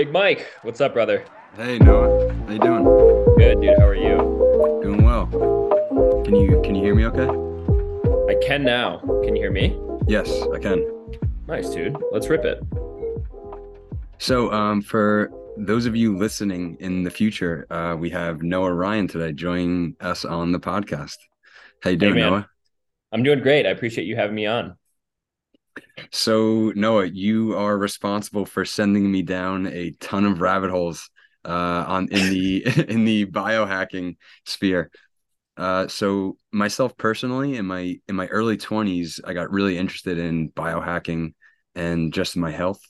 Big Mike, what's up, brother? Hey Noah, how you doing? Good, dude. How are you? Doing well. Can you can you hear me okay? I can now. Can you hear me? Yes, I can. Nice, dude. Let's rip it. So, um, for those of you listening in the future, uh, we have Noah Ryan today joining us on the podcast. How you doing, man. Noah? I'm doing great. I appreciate you having me on. So, Noah, you are responsible for sending me down a ton of rabbit holes uh, on in the in the biohacking sphere. Uh, so myself personally, in my in my early twenties, I got really interested in biohacking and just my health.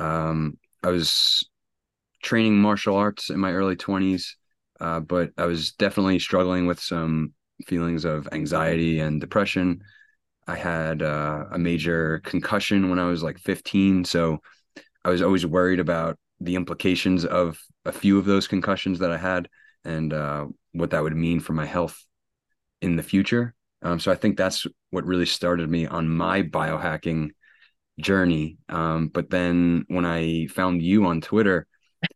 Um, I was training martial arts in my early twenties, uh, but I was definitely struggling with some feelings of anxiety and depression. I had uh, a major concussion when I was like 15. So I was always worried about the implications of a few of those concussions that I had and uh, what that would mean for my health in the future. Um, so I think that's what really started me on my biohacking journey. Um, but then when I found you on Twitter,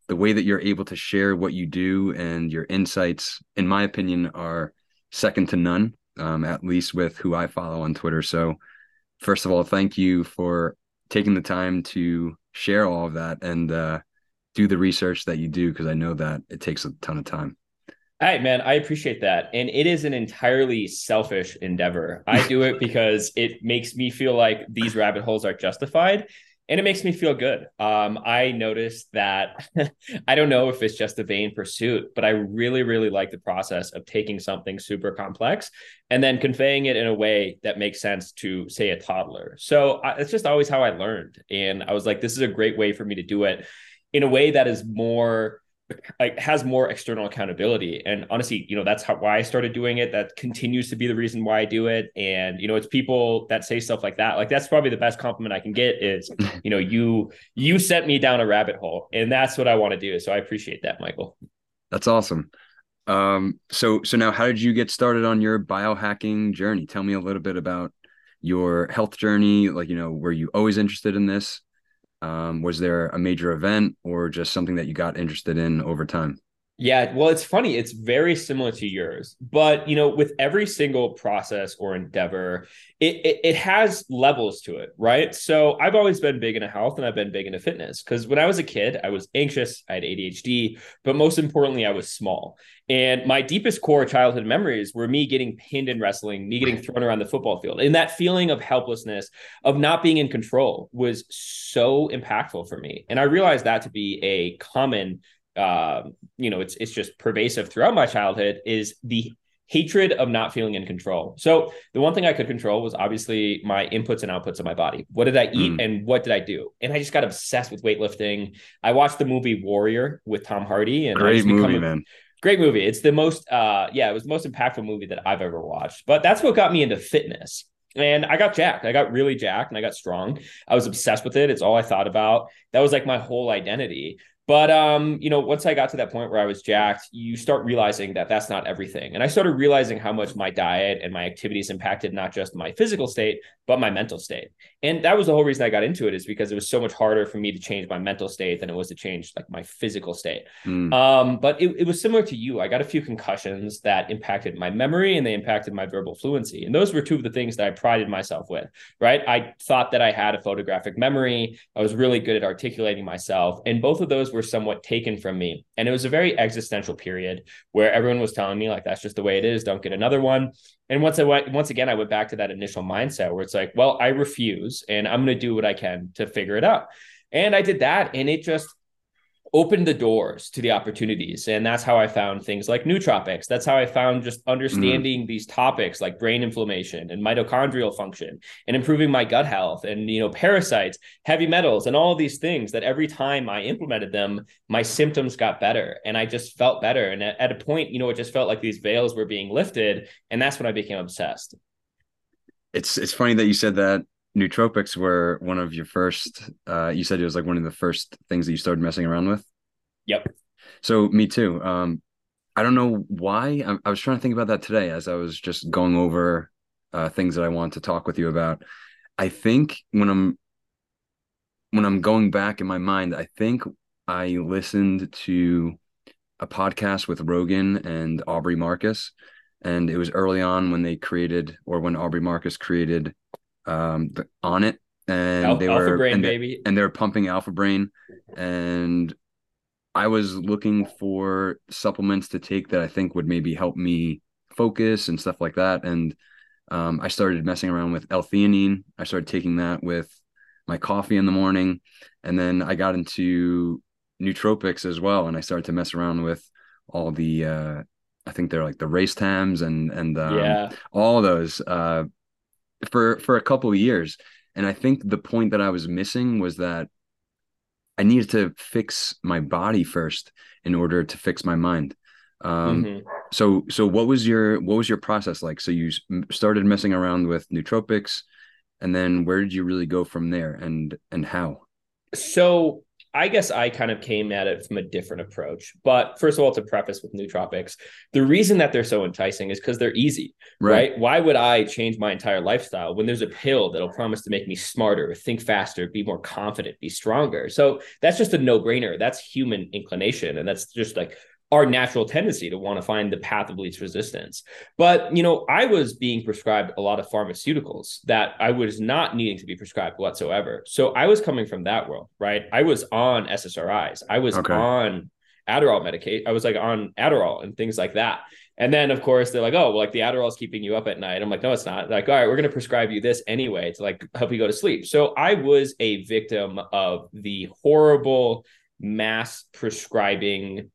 the way that you're able to share what you do and your insights, in my opinion, are second to none um, at least with who I follow on Twitter. So, first of all, thank you for taking the time to share all of that and uh, do the research that you do because I know that it takes a ton of time. All right, man, I appreciate that. And it is an entirely selfish endeavor. I do it because it makes me feel like these rabbit holes are justified and it makes me feel good. Um, I noticed that I don't know if it's just a vain pursuit, but I really, really like the process of taking something super complex and then conveying it in a way that makes sense to, say, a toddler. So I, it's just always how I learned, and I was like, this is a great way for me to do it in a way that is more like has more external accountability. And honestly you know that's how why i started doing it. That continues to be the reason why i do it. And you know it's people that say stuff like that. Like that's probably the best compliment i can get is you know you you sent me down a rabbit hole. And that's what i want to do. So i appreciate that michael. That's awesome. Um so so now how did you get started on your biohacking journey? Tell me a little bit about your health journey. Like you know were you always interested in this um, was there a major event or just something that you got interested in over time? Yeah, well, it's funny. It's very similar to yours, but you know, with every single process or endeavor, it, it, it has levels to it, right? So I've always been big into health, and I've been big into fitness because when I was a kid, I was anxious, I had ADHD, but most importantly, I was small. And my deepest core childhood memories were me getting pinned in wrestling, me getting thrown around the football field, and that feeling of helplessness, of not being in control, was so impactful for me. And I realized that to be a common uh, you know, it's it's just pervasive throughout my childhood is the hatred of not feeling in control. So the one thing I could control was obviously my inputs and outputs of my body. What did I eat mm. and what did I do? And I just got obsessed with weightlifting. I watched the movie Warrior with Tom Hardy and great movie, a, man. Great movie. It's the most uh yeah, it was the most impactful movie that I've ever watched. But that's what got me into fitness. And I got jacked. I got really jacked and I got strong. I was obsessed with it. It's all I thought about. That was like my whole identity. But um, you know, once I got to that point where I was jacked, you start realizing that that's not everything. And I started realizing how much my diet and my activities impacted not just my physical state, but my mental state. And that was the whole reason I got into it is because it was so much harder for me to change my mental state than it was to change like my physical state. Mm. Um, but it, it was similar to you. I got a few concussions that impacted my memory and they impacted my verbal fluency. And those were two of the things that I prided myself with, right? I thought that I had a photographic memory. I was really good at articulating myself. And both of those were somewhat taken from me. And it was a very existential period where everyone was telling me, like, that's just the way it is. Don't get another one. And once I went, once again, I went back to that initial mindset where it's like, well, I refuse and I'm going to do what I can to figure it out. And I did that. And it just, opened the doors to the opportunities. And that's how i found things like nootropics. That's how i found just understanding mm. these topics like brain inflammation and mitochondrial function and improving my gut health and you know parasites heavy metals and all these things that every time i implemented them my symptoms got better and i just felt better. And at, at a point you know it just felt like these veils were being lifted and that's when i became obsessed. It's it's funny that you said that nootropics were one of your first uh you said it was like one of the first things that you started messing around with? Yep. So me too. Um i don't know why I, I was trying to think about that today as i was just going over uh things that i want to talk with you about. I think when i'm when i'm going back in my mind i think I listened to a podcast with Rogan and Aubrey Marcus, and it was early on when they created or when Aubrey Marcus created um Onnit, and Al- they Alpha were Brain, and, they, baby. and they were pumping Alpha Brain and I was looking for supplements to take that I think would maybe help me focus and stuff like that and um, I started messing around with L-theanine. I started taking that with my coffee in the morning and then I got into nootropics as well and I started to mess around with all the uh I think they're like the racetams and and um, yeah. all those uh, for for a couple of years. And I think the point that I was missing was that I needed to fix my body first in order to fix my mind. Um, Mhm. So so what was your what was your process like? So you started messing around with nootropics, and then where did you really go from there, and and how? So I guess I kind of came at it from a different approach. But first of all, to preface with nootropics, the reason that they're so enticing is because they're easy, right. Why would I change my entire lifestyle when there's a pill that'll promise to make me smarter, think faster, be more confident, be stronger? So that's just a no brainer. That's human inclination. And that's just like our natural tendency to want to find the path of least resistance. But, you know, I was being prescribed a lot of pharmaceuticals that I was not needing to be prescribed whatsoever. So I was coming from that world, right? I was on SSRIs. I was Okay. on Adderall medicate. I was like on Adderall and things like that. And then of course they're like, oh, well, like the Adderall is keeping you up at night. I'm like, no, it's not. Like, all right, we're gonna prescribe you this anyway to like help you go to sleep. So I was a victim of the horrible mass prescribing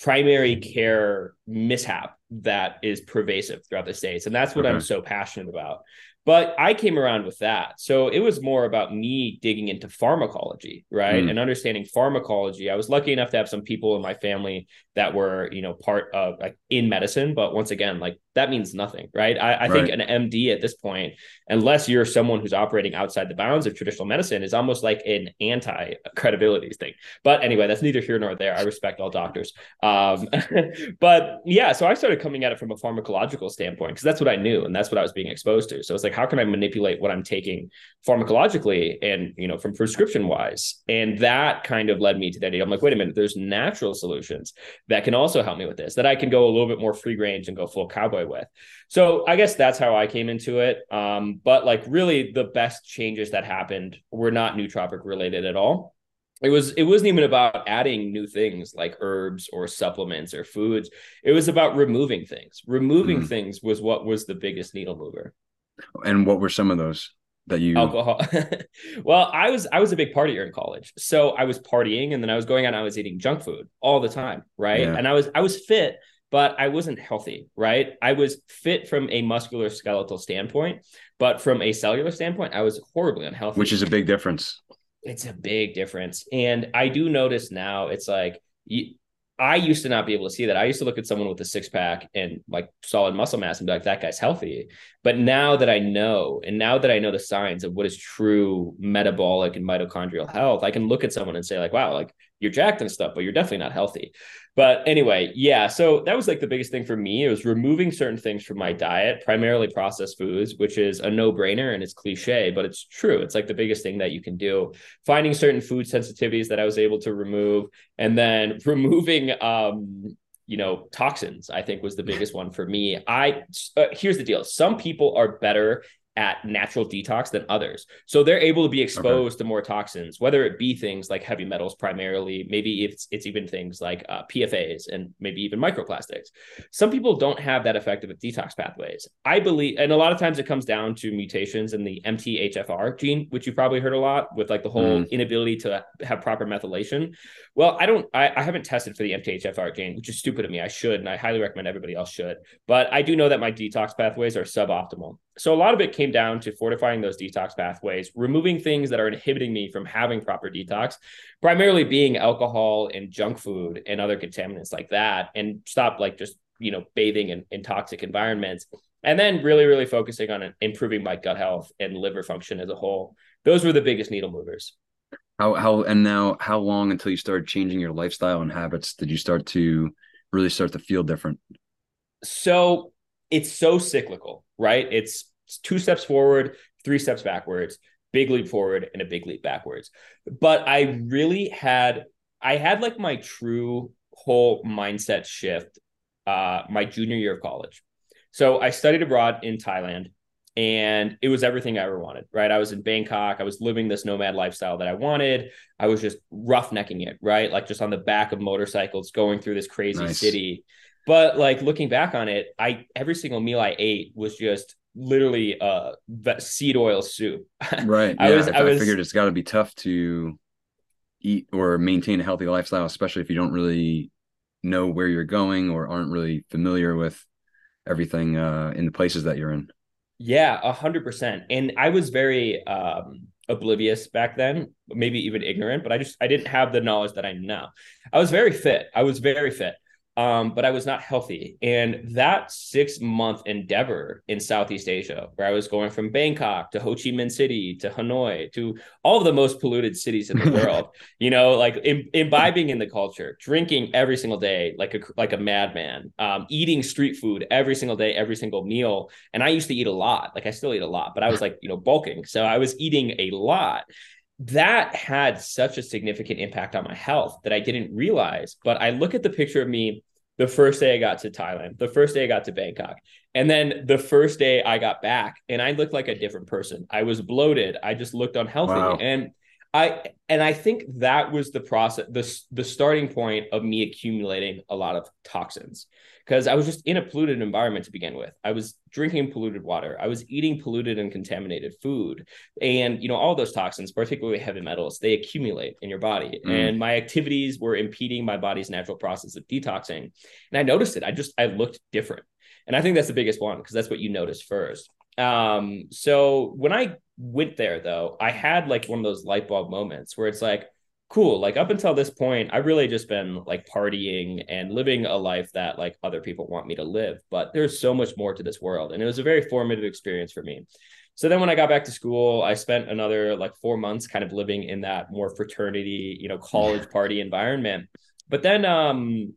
primary care mishap that is pervasive throughout the states. And that's what i'm so passionate about. But i came around with that. So it was more about me digging into pharmacology right? Mm. and understanding pharmacology. I was lucky enough to have some people in my family that were you know part of like in medicine. But once again like that means nothing right i, I think an md at this point unless you're someone who's operating outside the bounds of traditional medicine is almost like an anti credibility thing but anyway that's neither here nor there i respect all doctors um, but yeah, so I started coming at it from a pharmacological standpoint because that's what I knew and that's what I was being exposed to. So it's like, how can I manipulate what I'm taking pharmacologically and you know from prescription wise? And that kind of led me to that. idea. I'm like, wait a minute, there's natural solutions that can also help me with this that I can go a little bit more free range and go full cowboy with. So I guess that's how I came into it. Um, but like really the best changes that happened were not nootropic related at all it was it wasn't even about adding new things like herbs or supplements or foods it was about removing things removing Mhm. things was what was the biggest needle mover And what were some of those that you? alcohol well i was i was a big partier in college so i was partying and then i was going out and i was eating junk food all the time right Yeah. and i was i was fit but i wasn't healthy right i was fit from a muscular skeletal standpoint but from a cellular standpoint i was horribly unhealthy Which is a big difference. it's a big difference. And I do notice now it's like I used to not be able to see that. I used to look at someone with a six pack and like solid muscle mass and be like, that guy's healthy. But now that I know, and now that I know the signs of what is true metabolic and mitochondrial health, I can look at someone and say, like, wow, like you're jacked and stuff, but you're definitely not healthy. But anyway, yeah. So that was like the biggest thing for me. It was removing certain things from my diet, primarily processed foods, which is a no brainer and it's cliche, but it's true. It's like the biggest thing that you can do. Finding certain food sensitivities that I was able to remove, and then removing, um, you know, toxins. I think was the biggest one for me. I uh, here's the deal: some people are better at natural detox than others. So they're able to be exposed to more toxins, whether it be things like heavy metals primarily, maybe it's it's even things like uh, PFAs and maybe even microplastics. Some people don't have that effective detox pathways. I believe, and a lot of times it comes down to mutations in the MTHFR gene, which you've probably heard a lot with like the whole inability to have proper methylation. Well, I don't, I, I haven't tested for the MTHFR gene, which is stupid of me. I should, and I highly recommend everybody else should. But I do know that my detox pathways are suboptimal. So a lot of it came down to fortifying those detox pathways, removing things that are inhibiting me from having proper detox, primarily being alcohol and junk food and other contaminants like that, and stop like just you know bathing in, in toxic environments. And then really, really focusing on improving my gut health and liver function as a whole. Those were the biggest needle movers. How how and now how long until you started changing your lifestyle and habits did you start to really start to feel different? So it's so cyclical, right? It's two steps forward, three steps backwards, big leap forward, and a big leap backwards. But I really had I had like my true whole mindset shift uh, my junior year of college. So I studied abroad in Thailand and it was everything I ever wanted, right? I was in Bangkok. I was living this nomad lifestyle that I wanted. I was just roughnecking it, right? Like just on the back of motorcycles going through this crazy nice. city. But like looking back on it, I every single meal I ate was just literally uh seed oil soup. Right. I yeah, was I, was, I figured it's got to be tough to eat or maintain a healthy lifestyle, especially if you don't really know where you're going or aren't really familiar with everything uh, in the places that you're in. Yeah, a hundred percent. And I was very um, oblivious back then, maybe even ignorant, but I just I didn't have the knowledge that I know. I was very fit. I was very fit um, but I was not healthy. And that six month endeavor in Southeast Asia, where I was going from Bangkok to Ho Chi Minh City to Hanoi to all of the most polluted cities in the world, you know, like Im- imbibing in the culture, drinking every single day like a like a madman, um, eating street food every single day, every single meal. And I used to eat a lot, like I still eat a lot, but I was like, you know, bulking, so I was eating a lot that had such a significant impact on my health that I didn't realize. But I look at the picture of me the first day I got to Thailand, the first day I got to Bangkok, and then the first day I got back, and I looked like a different person. I was bloated. I just looked unhealthy. Wow. And I and I think that was the process, the the starting point of me accumulating a lot of toxins because I was just in a polluted environment to begin with. I was drinking polluted water. I was eating polluted and contaminated food, and you know all those toxins, particularly heavy metals, they accumulate in your body. Mm. And my activities were impeding my body's natural process of detoxing, and I noticed it. I just I looked different, and I think that's the biggest one because that's what you notice first. Um, so when I went there though, I had like one of those light bulb moments where it's like, cool, like up until this point, I've really just been like partying and living a life that like other people want me to live. But there's so much more to this world. And it was a very formative experience for me. So then when I got back to school, I spent another like four months kind of living in that more fraternity, you know, college party environment. But then um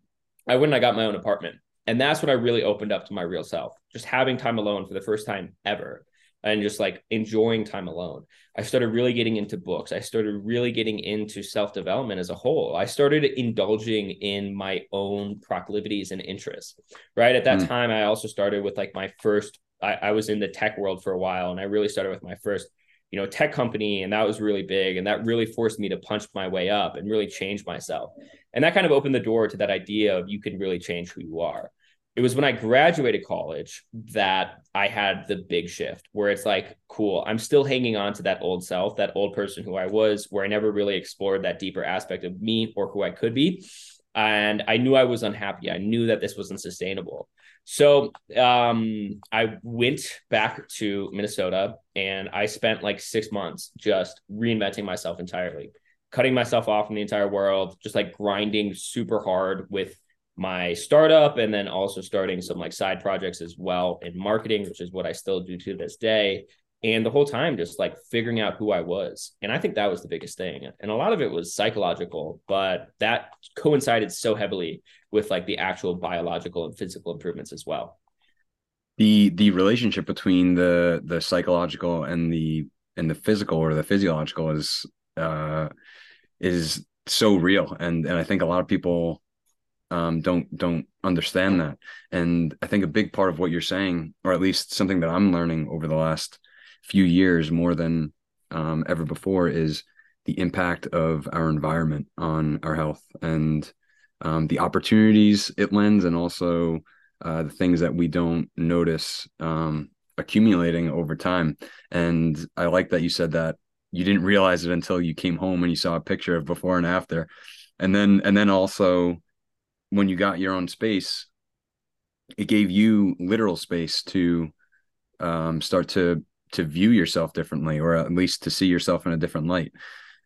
I went and I got my own apartment. And that's when I really opened up to my real self, just having time alone for the first time ever and just like enjoying time alone. I started really getting into books. I started really getting into self development as a whole. I started indulging in my own proclivities and interests. Right at that mm. time, I also started with like my first. I, I was in the tech world for a while, and I really started with my first you know tech company and that was really big and that really forced me to punch my way up and really change myself and that kind of opened the door to that idea of you can really change who you are it was when I graduated college that I had the big shift where it's like, cool, I'm still hanging on to that old self, that old person who I was, where I never really explored that deeper aspect of me or who I could be. And I knew I was unhappy. I knew that this wasn't sustainable. So um, I went back to Minnesota and I spent like six months just reinventing myself entirely, cutting myself off from the entire world, just like grinding super hard with my startup and then also starting some like side projects as well in marketing, which is what I still do to this day. And the whole time, just like figuring out who I was. And I think that was the biggest thing. And a lot of it was psychological, but that coincided so heavily with like the actual biological and physical improvements as well. The the relationship between the the psychological and the and the physical or the physiological is uh is so real. And and I think a lot of people um, don't don't understand that. And I think a big part of what you're saying, or at least something that I'm learning over the last few years more than um, ever before, is the impact of our environment on our health and um, the opportunities it lends, and also uh, the things that we don't notice um, accumulating over time. And I like that you said that you didn't realize it until you came home and you saw a picture of before and after and then and then also when you got your own space, it gave you literal space to um, start to to view yourself differently, or at least to see yourself in a different light.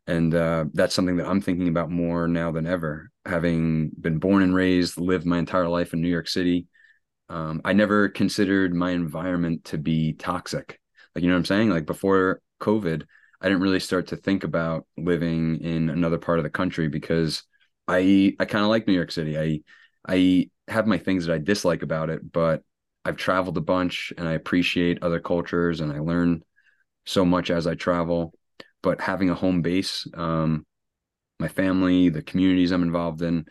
And uh, that's something that I'm thinking about more now than ever. Having been born and raised, lived my entire life in New York City, um, I never considered my environment to be toxic. Like you know what I'm saying? Like before COVID, I didn't really start to think about living in another part of the country because I I kind of like New York City. I I have my things that I dislike about it, but I've traveled a bunch and I appreciate other cultures and I learn so much as I travel. But having a home base, um, my family, the communities I'm involved in.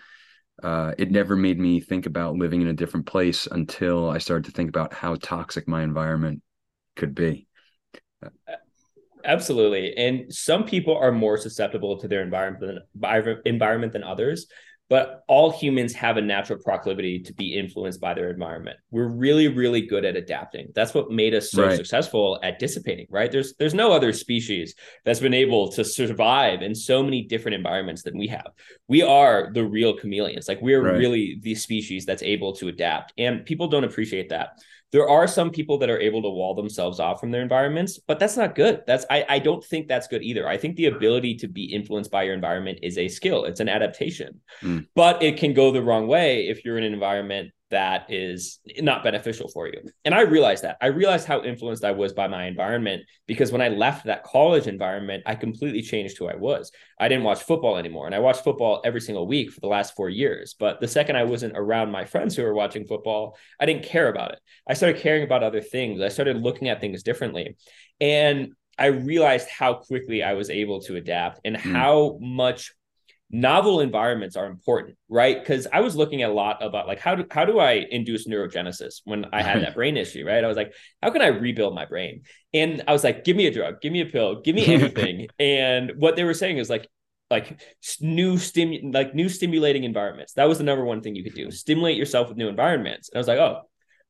Uh, it never made me think about living in a different place until I started to think about how toxic my environment could be. Absolutely. And some people are more susceptible to their environment than environment than others but all humans have a natural proclivity to be influenced by their environment. We're really, really good at adapting. That's what made us so right. successful at dissipating, right? There's there's no other species that's been able to survive in so many different environments than we have. We are the real chameleons. Like we're right. really the species that's able to adapt. And people don't appreciate that there are some people that are able to wall themselves off from their environments, but that's not good. That's I, I don't think that's good either. I think the ability to be influenced by your environment is a skill. It's an adaptation. Mm. But it can go the wrong way if you're in an environment that is not beneficial for you. And I realized that. I realized how influenced I was by my environment because when I left that college environment, I completely changed who I was. I didn't watch football anymore. And I watched football every single week for the last four years. But the second I wasn't around my friends who were watching football, I didn't care about it. I started caring about other things. I started looking at things differently. And I realized how quickly I was able to adapt and mm. how much novel environments are important, right? Because I was looking at a lot about like how do how do I induce neurogenesis when I had that brain issue, right? I was like, how can I rebuild my brain? And I was like, give me a drug, give me a pill, give me anything. and what they were saying is like like new stim like new stimulating environments. That was the number one thing you could do. Stimulate yourself with new environments. And I was like, oh,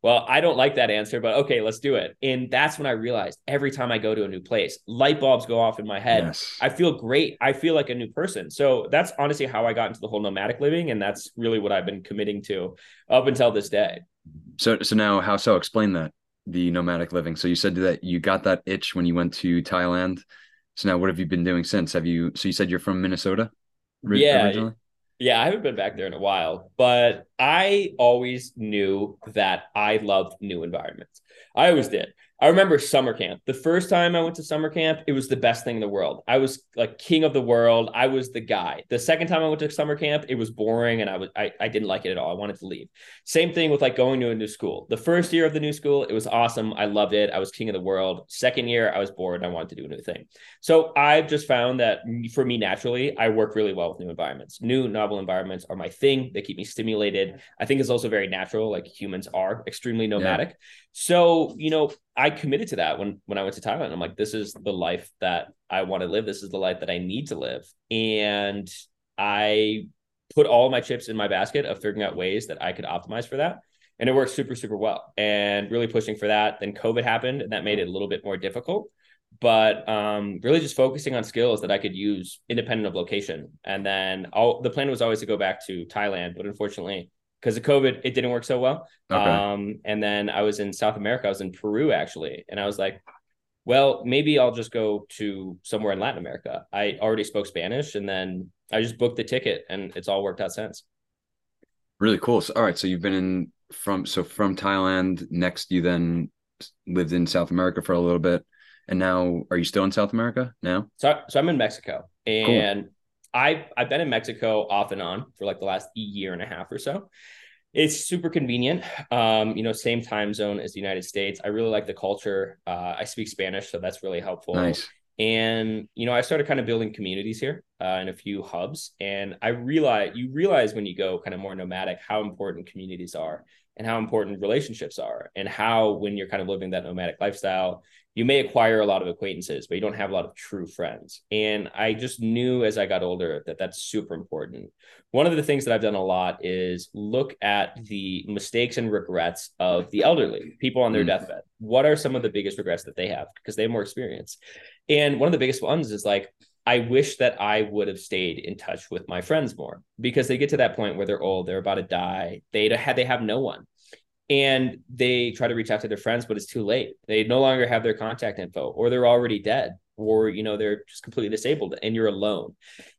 well, I don't like that answer, but okay, let's do it. And that's when I realized every time I go to a new place, light bulbs go off in my head. Yes. I feel great. I feel like a new person. So that's honestly how I got into the whole nomadic living. And that's really what I've been committing to up until this day. So, so now how so? Explain that the nomadic living. So you said that you got that itch when you went to Thailand. So now what have you been doing since? Have you, so you said you're from Minnesota? Originally? Yeah, I haven't been back there in a while, but I always knew that I loved new environments. I always did. I remember summer camp. The first time I went to summer camp, it was the best thing in the world. I was like king of the world. I was the guy. The second time I went to summer camp, it was boring and I was I, I didn't like it at all. I wanted to leave. Same thing with like going to a new school. The first year of the new school, it was awesome. I loved it. I was king of the world. Second year, I was bored and I wanted to do a new thing. So I've just found that for me naturally, I work really well with new environments. New novel environments are my thing. They keep me stimulated. I think it's also very natural. Like humans are extremely nomadic. Yeah. So, you know, I committed to that when when I went to Thailand. I'm like, this is the life that I want to live. This is the life that I need to live. And I put all my chips in my basket of figuring out ways that I could optimize for that. And it worked super, super well. And really pushing for that. Then COVID happened and that made it a little bit more difficult. But um, really just focusing on skills that I could use independent of location. And then all the plan was always to go back to Thailand, but unfortunately because of COVID, it didn't work so well. Okay. Um, and then I was in South America. I was in Peru actually, and I was like, well, maybe I'll just go to somewhere in Latin America. I already spoke Spanish, and then I just booked the ticket, and it's all worked out since. Really cool. So, all right, so you've been in from so from Thailand. Next, you then lived in South America for a little bit, and now are you still in South America now? So, so I'm in Mexico, and cool. I've I've been in Mexico off and on for like the last year and a half or so. It's super convenient. Um, you know, same time zone as the United States. I really like the culture. Uh, I speak Spanish, so that's really helpful. Nice. And you know, I started kind of building communities here uh, in a few hubs, and I realize you realize when you go kind of more nomadic how important communities are and how important relationships are, and how when you're kind of living that nomadic lifestyle, you may acquire a lot of acquaintances, but you don't have a lot of true friends. And I just knew as I got older that that's super important. One of the things that I've done a lot is look at the mistakes and regrets of the elderly, people on their mm. deathbed. What are some of the biggest regrets that they have because they have more experience? And one of the biggest ones is like, I wish that I would have stayed in touch with my friends more because they get to that point where they're old, they're about to die, they have they have no one and they try to reach out to their friends but it's too late. They no longer have their contact info or they're already dead or you know they're just completely disabled and you're alone.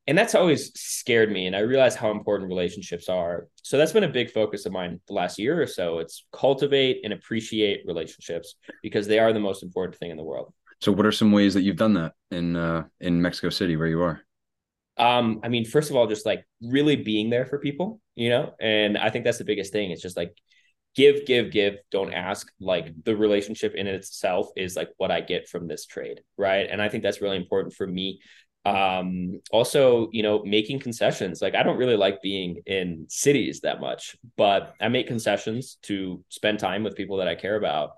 And that's always scared me and i realized how important relationships are. So that's been a big focus of mine the last year or so. It's cultivate and appreciate relationships because they are the most important thing in the world. So what are some ways that you've done that in uh in mexico city where you are? Um i mean first of all just like really being there for people you know? And i think that's the biggest thing. It's just like give, give, give, don't ask. Like the relationship in itself is like what I get from this trade. Right. And I think that's really important for me um also you know making concessions like i don't really like being in cities that much but i make concessions to spend time with people that i care about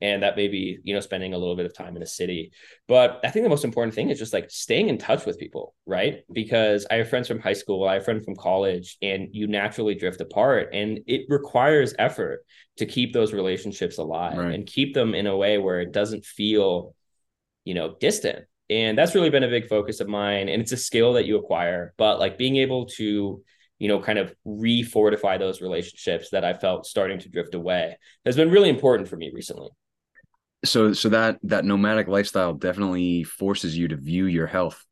and that may be you know spending a little bit of time in a city. But i think the most important thing is just like staying in touch with people right? Because i have friends from high school i have friends from college and you naturally drift apart and it requires effort to keep those relationships alive right. and keep them in a way where it doesn't feel you know distant. And that's really been a big focus of mine and it's a skill that you acquire but like being able to you know kind of refortify those relationships that i felt starting to drift away has been really important for me recently so so that that nomadic lifestyle definitely forces you to view your health.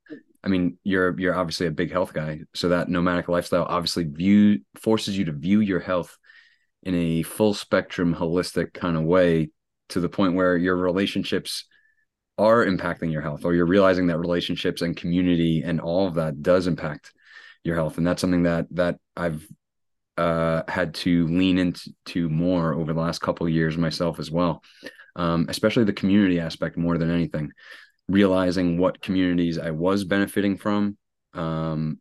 I mean you're you're obviously a big health guy so that nomadic lifestyle obviously view forces you to view your health in a full spectrum holistic kind of way to the point where your relationships are impacting your health or you're realizing that relationships and community and all of that does impact your health. And that's something that that i've uh, had to lean into more over the last couple years myself as well um, especially the community aspect more than anything. Realizing what communities i was benefiting from um,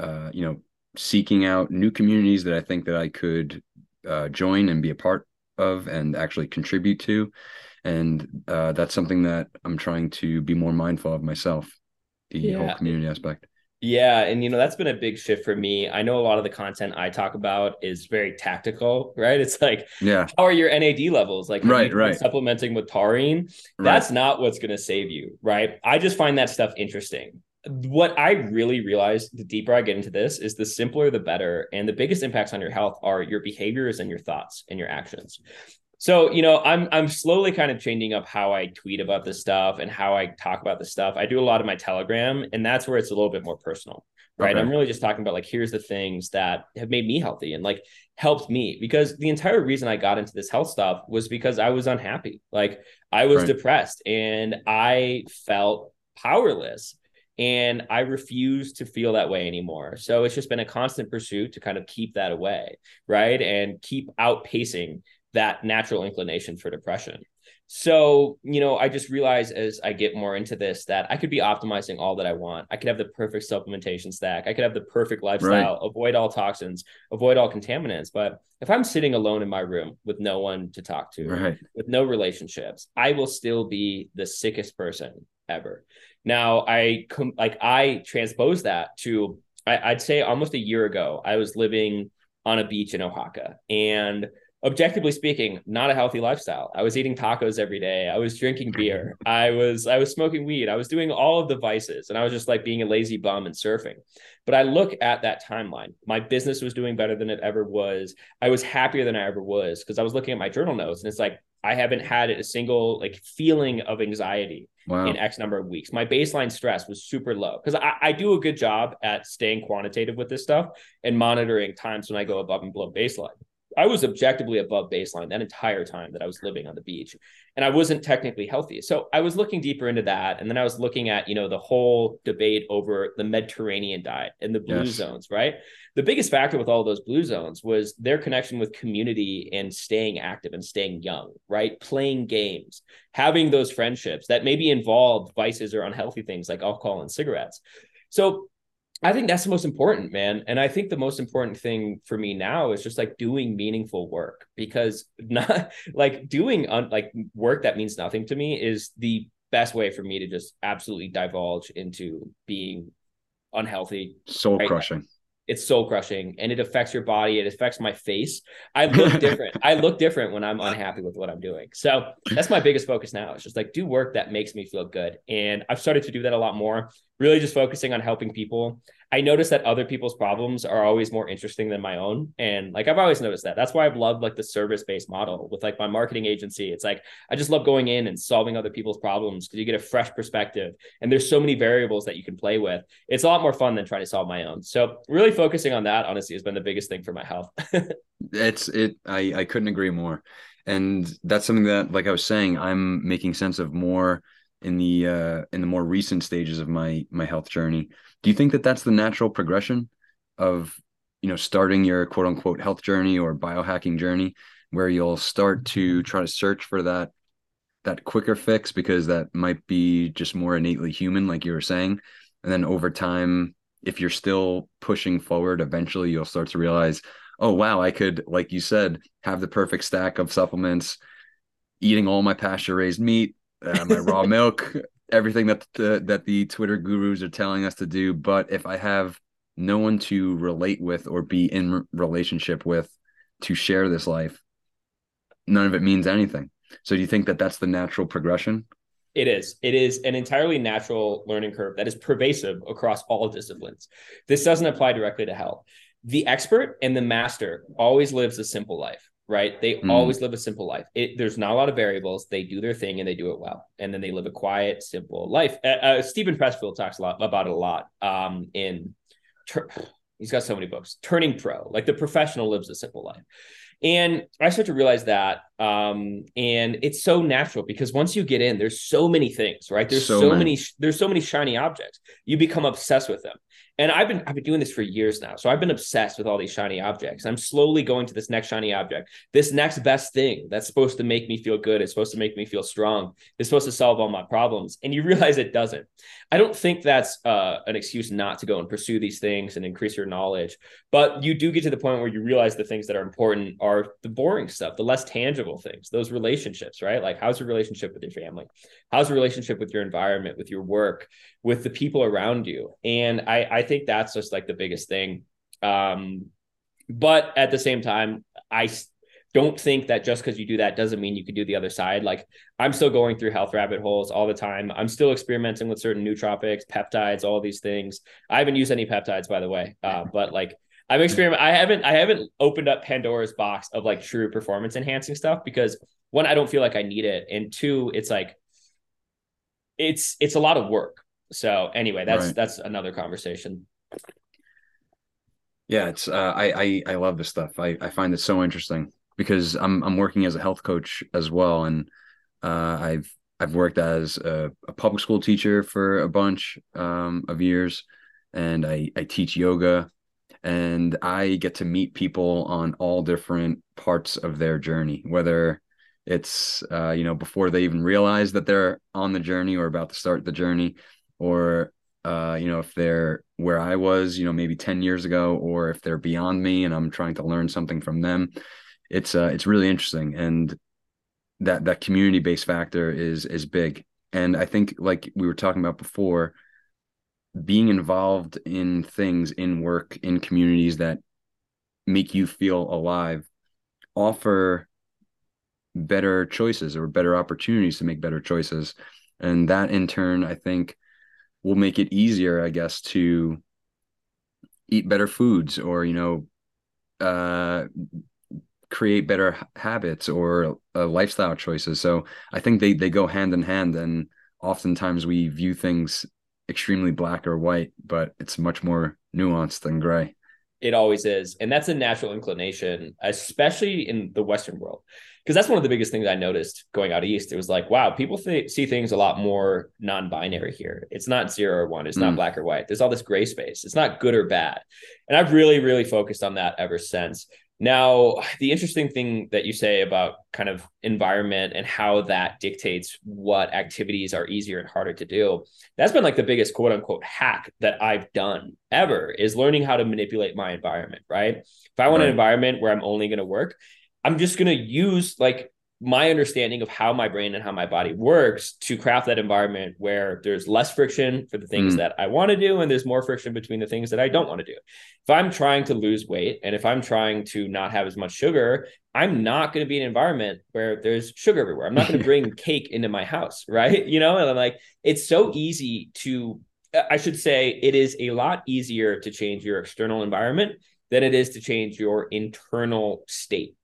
uh, you know seeking out new communities that i think that i could uh, join and be a part of and actually contribute to. And uh, that's something that i'm trying to be more mindful of myself the yeah. whole community aspect yeah, and you know that's been a big shift for me. I know a lot of the content I talk about is very tactical, right? It's like, yeah, how are your NAD levels? Like, right, right. Supplementing with taurine, that's right. not what's going to save you, right? I just find that stuff interesting. What I really realize the deeper I get into this is the simpler the better, and the biggest impacts on your health are your behaviors and your thoughts and your actions. So, you know, I'm I'm slowly kind of changing up how I tweet about this stuff and how I talk about this stuff. I do a lot of my Telegram, and that's where it's a little bit more personal, right? Okay. I'm really just talking about like here's the things that have made me healthy and like helped me because the entire reason I got into this health stuff was because I was unhappy. Like I was right. depressed and I felt powerless and I refuse to feel that way anymore. So it's just been a constant pursuit to kind of keep that away, right? And keep outpacing that natural inclination for depression. So, you know, I just realize as I get more into this that I could be optimizing all that I want. I could have the perfect supplementation stack. I could have the perfect lifestyle, right. avoid all toxins, avoid all contaminants. But if I'm sitting alone in my room with no one to talk to, right. with no relationships, I will still be the sickest person ever. Now, I com- like I transpose that to I- I'd say almost a year ago, I was living on a beach in Oaxaca and objectively speaking, not a healthy lifestyle. I was eating tacos every day. I was drinking beer. I was I was smoking weed. I was doing all of the vices and I was just like being a lazy bum and surfing. But I look at that timeline. My business was doing better than it ever was. I was happier than I ever was because I was looking at my journal notes and it's like I haven't had a single like feeling of anxiety wow. in X number of weeks. My baseline stress was super low because I, I do a good job at staying quantitative with this stuff and monitoring times when I go above and below baseline. I was objectively above baseline that entire time that I was living on the beach and I wasn't technically healthy. So I was looking deeper into that. And then I was looking at, you know, the whole debate over the Mediterranean diet and the blue yes. zones, right? The biggest factor with all those blue zones was their connection with community and staying active and staying young, right? Playing games, having those friendships that maybe involved vices or unhealthy things like alcohol and cigarettes. So I think that's the most important, man. And I think the most important thing for me now is just like doing meaningful work because not like doing un, like work that means nothing to me is the best way for me to just absolutely divulge into being unhealthy, soul right? crushing. It's soul crushing and it affects your body. It affects my face. I look different. I look different when i'm unhappy with what i'm doing. So that's my biggest focus now it's just like do work that makes me feel good. And i've started to do that a lot more really just focusing on helping people I notice that other people's problems are always more interesting than my own. And like I've always noticed that. That's why I've loved like the service-based model with like my marketing agency. It's like I just love going in and solving other people's problems because you get a fresh perspective. And there's so many variables that you can play with. It's a lot more fun than trying to solve my own. So really focusing on that honestly has been the biggest thing for my health. it's it I, I couldn't agree more. And that's something that, like I was saying, I'm making sense of more in the uh in the more recent stages of my my health journey. Do you think that that's the natural progression of you know starting your quote unquote health journey or biohacking journey where you'll start to try to search for that that quicker fix because that might be just more innately human like you were saying? And then over time if you're still pushing forward eventually you'll start to realize oh wow i could like you said have the perfect stack of supplements eating all my pasture raised meat uh, my raw milk everything that the, that the twitter gurus are telling us to do but if i have no one to relate with or be in relationship with to share this life none of it means anything so do you think that that's the natural progression it is. It is an entirely natural learning curve that is pervasive across all disciplines. This doesn't apply directly to health. The expert and the master always lives a simple life, right? They mm. always live a simple life. It, there's not a lot of variables. They do their thing and they do it well, and then they live a quiet, simple life. Uh, uh, Steven Pressfield talks a lot about it a lot um, in. He's got so many books. Turning Pro, like the professional lives a simple life. And I start to realize that. Um, and it's so natural because once you get in, there's so many things, right? There's so, so many. many, there's so many shiny objects. You become obsessed with them. And I've been I've been doing this for years now. So I've been obsessed with all these shiny objects. I'm slowly going to this next shiny object, this next best thing that's supposed to make me feel good. It's supposed to make me feel strong. It's supposed to solve all my problems. And you realize it doesn't. I don't think that's uh, an excuse not to go and pursue these things and increase your knowledge. But you do get to the point where you realize the things that are important are the boring stuff, the less tangible things, those relationships, right? Like how's your relationship with your family? How's your relationship with your environment, with your work, with the people around you? And I, I think that's just like the biggest thing. Um, but at the same time, I don't think that just because you do that doesn't mean you can do the other side. Like I'm still going through health rabbit holes all the time. I'm still experimenting with certain nootropics, peptides, all these things. I haven't used any peptides, by the way, uh, but like I'm experiment. I haven't I haven't opened up Pandora's box of like true performance enhancing stuff because one, I don't feel like I need it, and two, it's like it's it's a lot of work. So anyway, that's right. that's another conversation. Yeah, it's uh, I I I love this stuff. I I find it so interesting because I'm I'm working as a health coach as well, and uh, I've I've worked as a, a, public school teacher for a bunch um, of years, and I I teach yoga, and I get to meet people on all different parts of their journey, whether it's uh, you know before they even realize that they're on the journey or about to start the journey or uh, you know if they're where i was you know maybe 10 years ago or if they're beyond me and i'm trying to learn something from them. It's uh, it's really interesting and that that community based factor is is big. And i think like we were talking about before being involved in things in work in communities that make you feel alive offer better choices or better opportunities to make better choices. And that in turn i think will make it easier i guess to eat better foods or you know uh create better habits or uh, lifestyle choices. So i think they they go hand in hand and oftentimes we view things extremely black or white but it's much more nuanced than gray it always is and that's a natural inclination especially in the western world because that's one of the biggest things I noticed going out east. It was like, wow, people th- see things a lot more non-binary here. It's not zero or one. It's mm. not black or white. There's all this gray space. It's not good or bad, and I've really, really focused on that ever since. Now, the interesting thing that you say about kind of environment and how that dictates what activities are easier and harder to do, that's been like the biggest quote unquote hack that I've done ever is learning how to manipulate my environment, right? If I want right. an environment where I'm only going to work, I'm just going to use like my understanding of how my brain and how my body works to craft that environment where there's less friction for the things mm. that I want to do and there's more friction between the things that I don't want to do. If I'm trying to lose weight and if I'm trying to not have as much sugar, I'm not going to be in an environment where there's sugar everywhere. I'm not going to bring cake into my house, right? You know, and I'm like it's so easy to I should say it is a lot easier to change your external environment than it is to change your internal state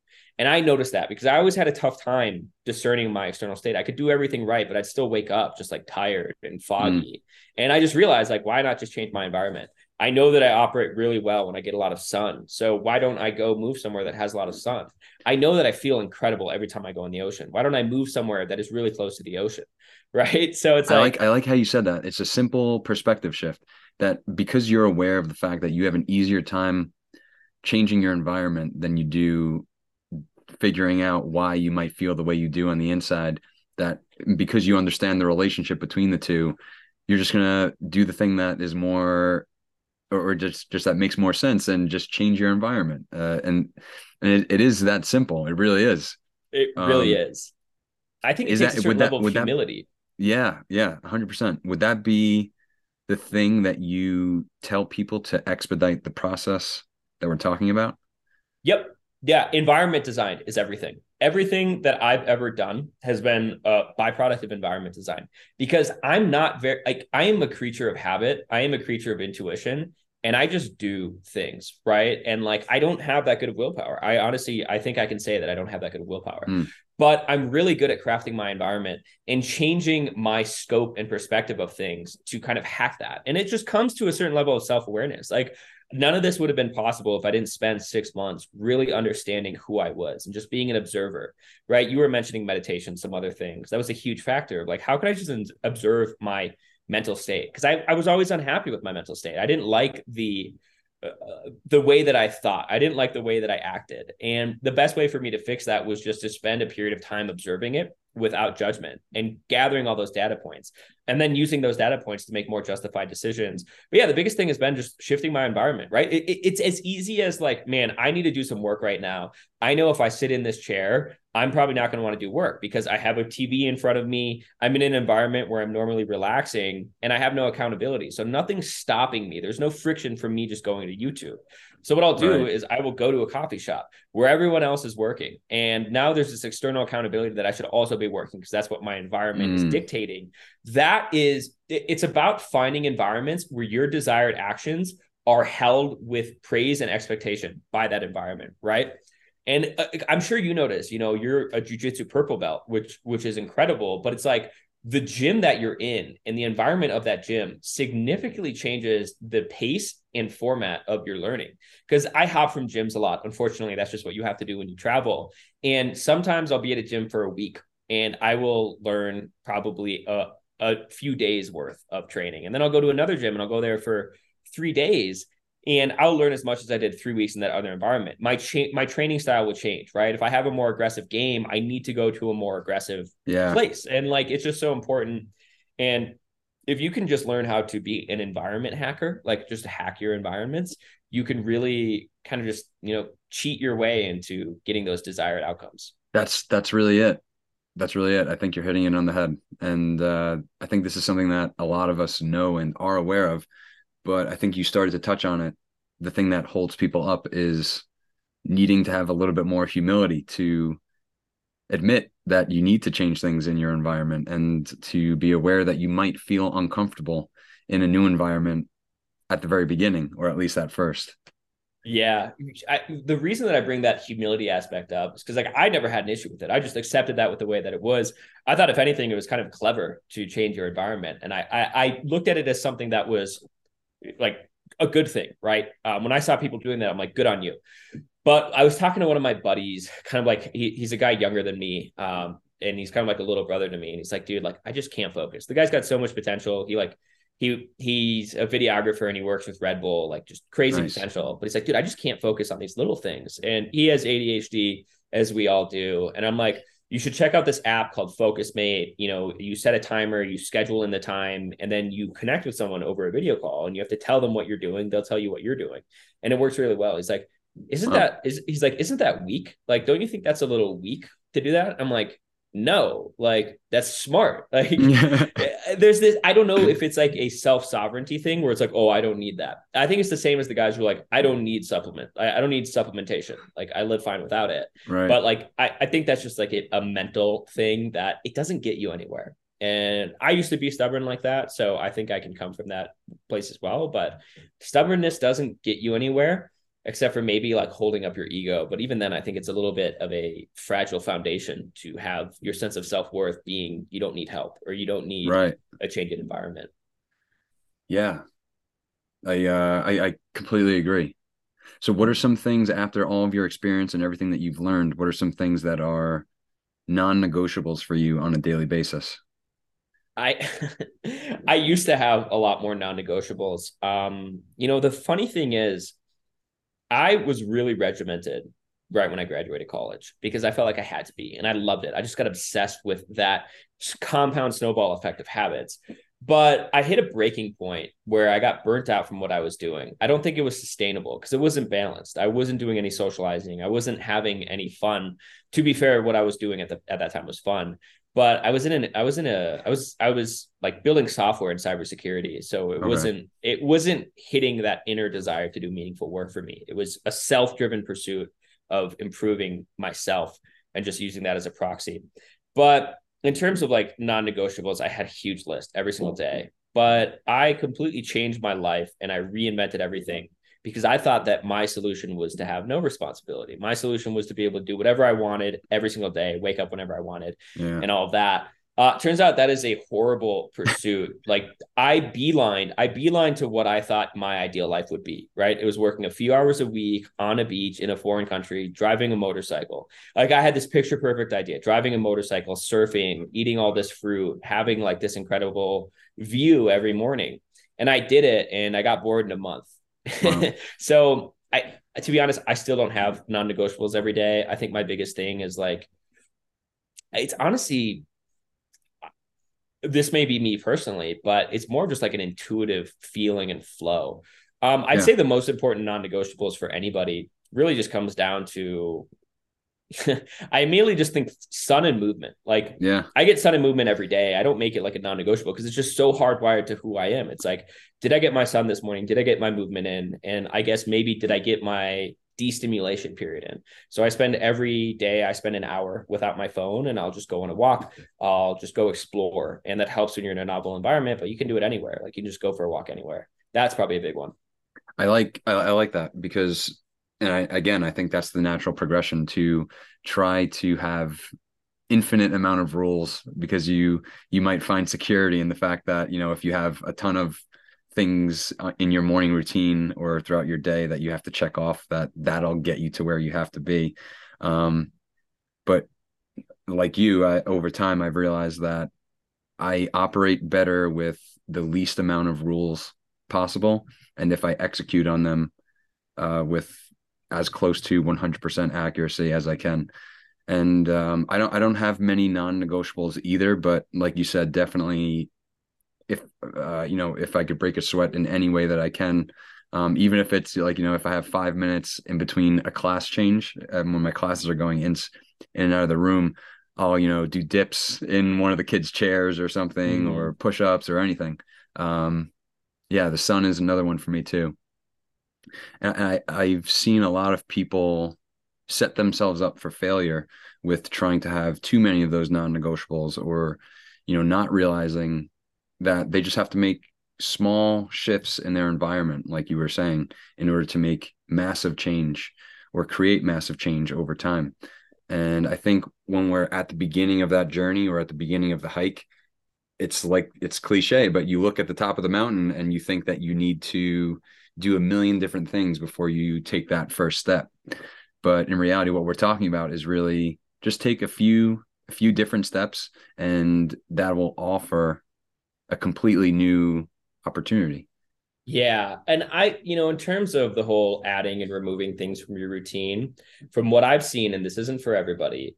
and I noticed that because I always had a tough time discerning my external state. I could do everything right, but I'd still wake up just like tired and foggy. Mm. And I just realized like, why not just change my environment? I know that I operate really well when I get a lot of sun. So why don't I go move somewhere that has a lot of sun? I know that I feel incredible every time I go in the ocean. Why don't I move somewhere that is really close to the ocean? Right. So it's I like, like I like how you said that. It's a simple perspective shift that because you're aware of the fact that you have an easier time changing your environment than you do figuring out why you might feel the way you do on the inside that because you understand the relationship between the two you're just gonna do the thing that is more or, just just that makes more sense and just change your environment. Uh, and and it, it is that simple. It really is. It really um, is. I think it is takes that, a certain level that, of humility that, yeah yeah 100% would that be the thing that you tell people to expedite the process that we're talking about? Yep yeah environment design is everything everything that I've ever done has been a byproduct of environment design because I'm not very like I am a creature of habit. I am a creature of intuition and I just do things, right? And like I don't have that good of willpower. I honestly I think I can say that I don't have that good of willpower. Mm. But I'm really good at crafting my environment and changing my scope and perspective of things to kind of hack that. And it just comes to a certain level of self-awareness. Like none of this would have been possible if I didn't spend six months really understanding who I was and just being an observer, right? You were mentioning meditation, some other things. That was a huge factor. Like, how could I just observe my mental state? Because I, I was always unhappy with my mental state. I didn't like the Uh, the way that I thought. I didn't like the way that I acted. And the best way for me to fix that was just to spend a period of time observing it without judgment and gathering all those data points and then using those data points to make more justified decisions. But yeah, the biggest thing has been just shifting my environment, right? It, it, it's as easy as like, man, I need to do some work right now. I know if I sit in this chair, I'm probably not going to want to do work because I have a TV in front of me. I'm in an environment where I'm normally relaxing and I have no accountability. So nothing's stopping me. There's no friction from me just going to YouTube. So what I'll do right. is I will go to a coffee shop where everyone else is working. And now there's this external accountability that I should also be working because that's what my environment mm. is dictating. That is it's about finding environments where your desired actions are held with praise and expectation by that environment, right? And uh, I'm sure you notice, you know, you're a jujitsu purple belt, which which is incredible, but it's like the gym that you're in and the environment of that gym significantly changes the pace and format of your learning. Because I hop from gyms a lot. Unfortunately, that's just what you have to do when you travel. And sometimes I'll be at a gym for a week and I will learn probably a, a few days worth of training. And then I'll go to another gym and I'll go there for three days and I'll learn as much as I did three weeks in that other environment. My cha- my training style will change, right? If I have a more aggressive game, I need to go to a more aggressive yeah. place, and like it's just so important. And if you can just learn how to be an environment hacker, like just hack your environments, you can really kind of just you know cheat your way into getting those desired outcomes. That's that's really it. That's really it. I think you're hitting it on the head, and uh, I think this is something that a lot of us know and are aware of but I think you started to touch on it. The thing that holds people up is needing to have a little bit more humility to admit that you need to change things in your environment and to be aware that you might feel uncomfortable in a new environment at the very beginning or at least at first. Yeah, I, the reason that I bring that humility aspect up is because like I never had an issue with it. I just accepted that with the way that it was. I thought if anything, it was kind of clever to change your environment, and I I, I looked at it as something that was like a good thing, right? Um, when I saw people doing that, I'm like, good on you. But I was talking to one of my buddies, kind of like he, he's a guy younger than me. Um, and he's kind of like a little brother to me. And he's like, dude, like, I just can't focus. The guy's got so much potential. He like, he he's a videographer and he works with Red Bull, like just crazy nice. potential. But he's like, dude, I just can't focus on these little things. And he has ADHD, as we all do. And I'm like, you should check out this app called Focusmate. You know, you set a timer, you schedule in the time, and then you connect with someone over a video call and you have to tell them what you're doing. They'll tell you what you're doing. And it works really well. He's like, isn't that is he's like, isn't that weak? Like, don't you think that's a little weak to do that? I'm like, no like that's smart like there's this i don't know if it's like a self-sovereignty thing where it's like oh i don't need that. I think it's the same as the guys who are like i don't need supplement i, I don't need supplementation. Like i live fine without it. Right. but like I, I think that's just like a, a mental thing that it doesn't get you anywhere. And i used to be stubborn like that so i think i can come from that place as well but stubbornness doesn't get you anywhere except for maybe like holding up your ego. But even then, I think it's a little bit of a fragile foundation to have your sense of self worth being you don't need help or you don't need right. a change in environment. Yeah, I, uh, I I completely agree. So, what are some things after all of your experience and everything that you've learned? What are some things that are non-negotiables for you on a daily basis? I I used to have a lot more non-negotiables. Um, you know, the funny thing is I was really regimented right when I graduated college because I felt like I had to be and I loved it. I just got obsessed with that compound snowball effect of habits. but I hit a breaking point where I got burnt out from what I was doing. I don't think it was sustainable because it wasn't balanced. I wasn't doing any socializing. I wasn't having any fun. To be fair, what I was doing at the at that time was fun, but I was in an I was in a I was I was like building software in cybersecurity. So it okay. wasn't it wasn't hitting that inner desire to do meaningful work for me. It was a self-driven pursuit of improving myself and just using that as a proxy. But in terms of like non-negotiables, I had a huge list every single day. But I completely changed my life and I reinvented everything because I thought that my solution was to have no responsibility. My solution was to be able to do whatever I wanted every single day, wake up whenever I wanted, yeah. and all of that. Uh, turns out that is a horrible pursuit. like I beeline, I beeline to what I thought my ideal life would be. Right, it was working a few hours a week on a beach in a foreign country, driving a motorcycle. Like I had this picture perfect idea: driving a motorcycle, surfing, eating all this fruit, having like this incredible view every morning. And I did it, and I got bored in a month. Wow. so I, to be honest, I still don't have non-negotiables every day. I think my biggest thing is like, it's honestly this may be me personally, but it's more just like an intuitive feeling and flow. Um, I'd yeah. say the most important non-negotiables for anybody really just comes down to I immediately just think sun and movement. Like, yeah, I get sun and movement every day. I don't make it like a non-negotiable because it's just so hardwired to who I am. It's like, did I get my sun this morning? Did I get my movement in? And I guess maybe did I get my destimulation period in. So I spend every day, I spend an hour without my phone and I'll just go on a walk. I'll just go explore. And that helps when you're in a novel environment, but you can do it anywhere. Like you can just go for a walk anywhere. That's probably a big one. I like I, I like that because and I again I think that's the natural progression to try to have infinite amount of rules because you you might find security in the fact that you know if you have a ton of things uh, in your morning routine or throughout your day that you have to check off that that'll get you to where you have to be. Um, but like you I, over time i've realized that i operate better with the least amount of rules possible. And if i execute on them uh, with as close to 100% accuracy as i can and um, i don't i don't have many non-negotiables either but like you said definitely if uh, you know if I could break a sweat in any way that I can, um, even if it's like you know if I have five minutes in between a class change um, when my classes are going in, in and out of the room, I'll you know do dips in one of the kids' chairs or something mm. or push ups or anything. Um, yeah, the sun is another one for me too. And I I've seen a lot of people set themselves up for failure with trying to have too many of those non-negotiables or you know not realizing that they just have to make small shifts in their environment, like you were saying, in order to make massive change or create massive change over time. And I think when we're at the beginning of that journey or at the beginning of the hike, it's like it's cliche, but you look at the top of the mountain and you think that you need to do a million different things before you take that first step. But in reality, what we're talking about is really just take a few a few different steps and that will offer a completely new opportunity. Yeah. And I, you know, in terms of the whole adding and removing things from your routine, from what I've seen, and this isn't for everybody,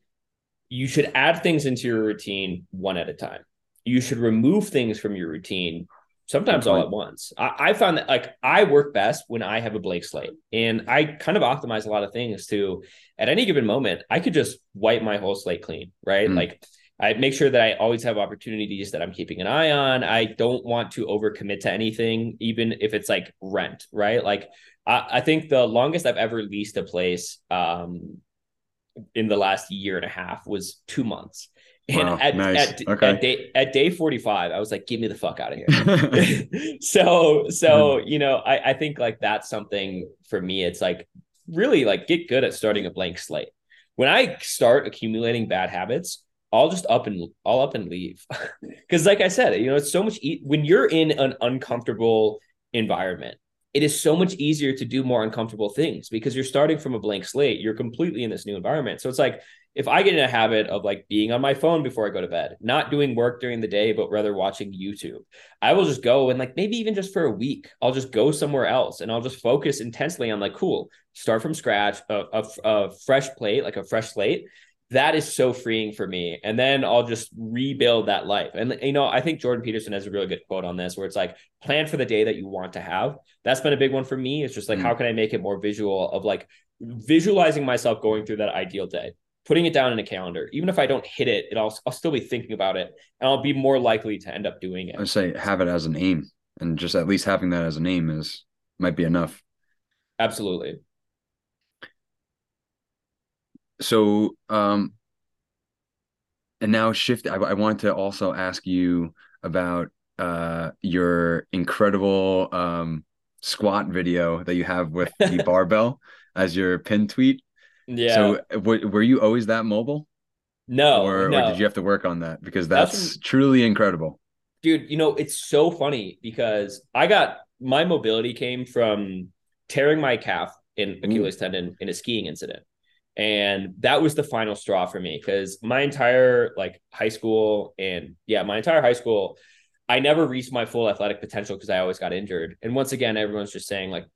you should add things into your routine one at a time. You should remove things from your routine sometimes all at once. I, I, found that like I work best when I have a blank slate and I kind of optimize a lot of things to at any given moment, I could just wipe my whole slate clean, right? Mm. Like I make sure that I always have opportunities that I'm keeping an eye on. I don't want to overcommit to anything, even if it's like rent, right? Like I, I think the longest I've ever leased a place um, in the last year and a half was two months. And wow, at, nice. at, okay. at, day at day 45, I was like, get me the fuck out of here. so, so, hmm. you know, I, I think like that's something for me. It's like really like get good at starting a blank slate. When I start accumulating bad habits, I'll just up and I'll up and leave. Because, like I said, you know, it's so much e- when you're in an uncomfortable environment, it is so much easier to do more uncomfortable things because you're starting from a blank slate. You're completely in this new environment. So it's like if I get in a habit of like being on my phone before I go to bed, not doing work during the day, but rather watching YouTube, I will just go and like maybe even just for a week, I'll just go somewhere else and I'll just focus intensely on like, cool, start from scratch, a, a, a fresh plate, like a fresh slate that is so freeing for me. And then I'll just rebuild that life. And you know, I think Jordan Peterson has a really good quote on this where it's like plan for the day that you want to have. That's been a big one for me. It's just like, mm. how can I make it more visual of like visualizing myself going through that ideal day, putting it down in a calendar. Even if I don't hit it, it I'll, I'll still be thinking about it and I'll be more likely to end up doing it. I say have it as an aim and just at least having that as an aim is might be enough. Absolutely. So, um, and now shift. I, I want to also ask you about uh your incredible um squat video that you have with the barbell as your pin tweet. Yeah. Uh, so w- were you always that mobile? No, or, no. or did you have to work on that? Because that's, that's truly incredible. Dude, you know, it's so funny because I got my mobility came from tearing my calf in Achilles Ooh. tendon in a skiing incident. And that was the final straw for me because my entire like high school and yeah, my entire high school, I never reached my full athletic potential because I always got injured. And once again, everyone's just saying like,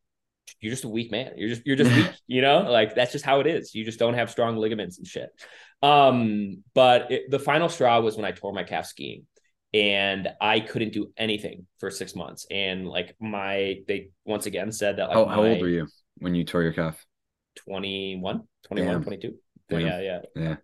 you're just a weak man. You're just you're just weak, you know? Like that's just how it is. You just don't have strong ligaments and shit. Um, but it, the final straw was when I tore my calf skiing and I couldn't do anything for 6 months. And like my they once again said that like How, how old were you when you tore your calf? 21, 21, Damn. 22. Damn. Yeah, yeah. Yeah.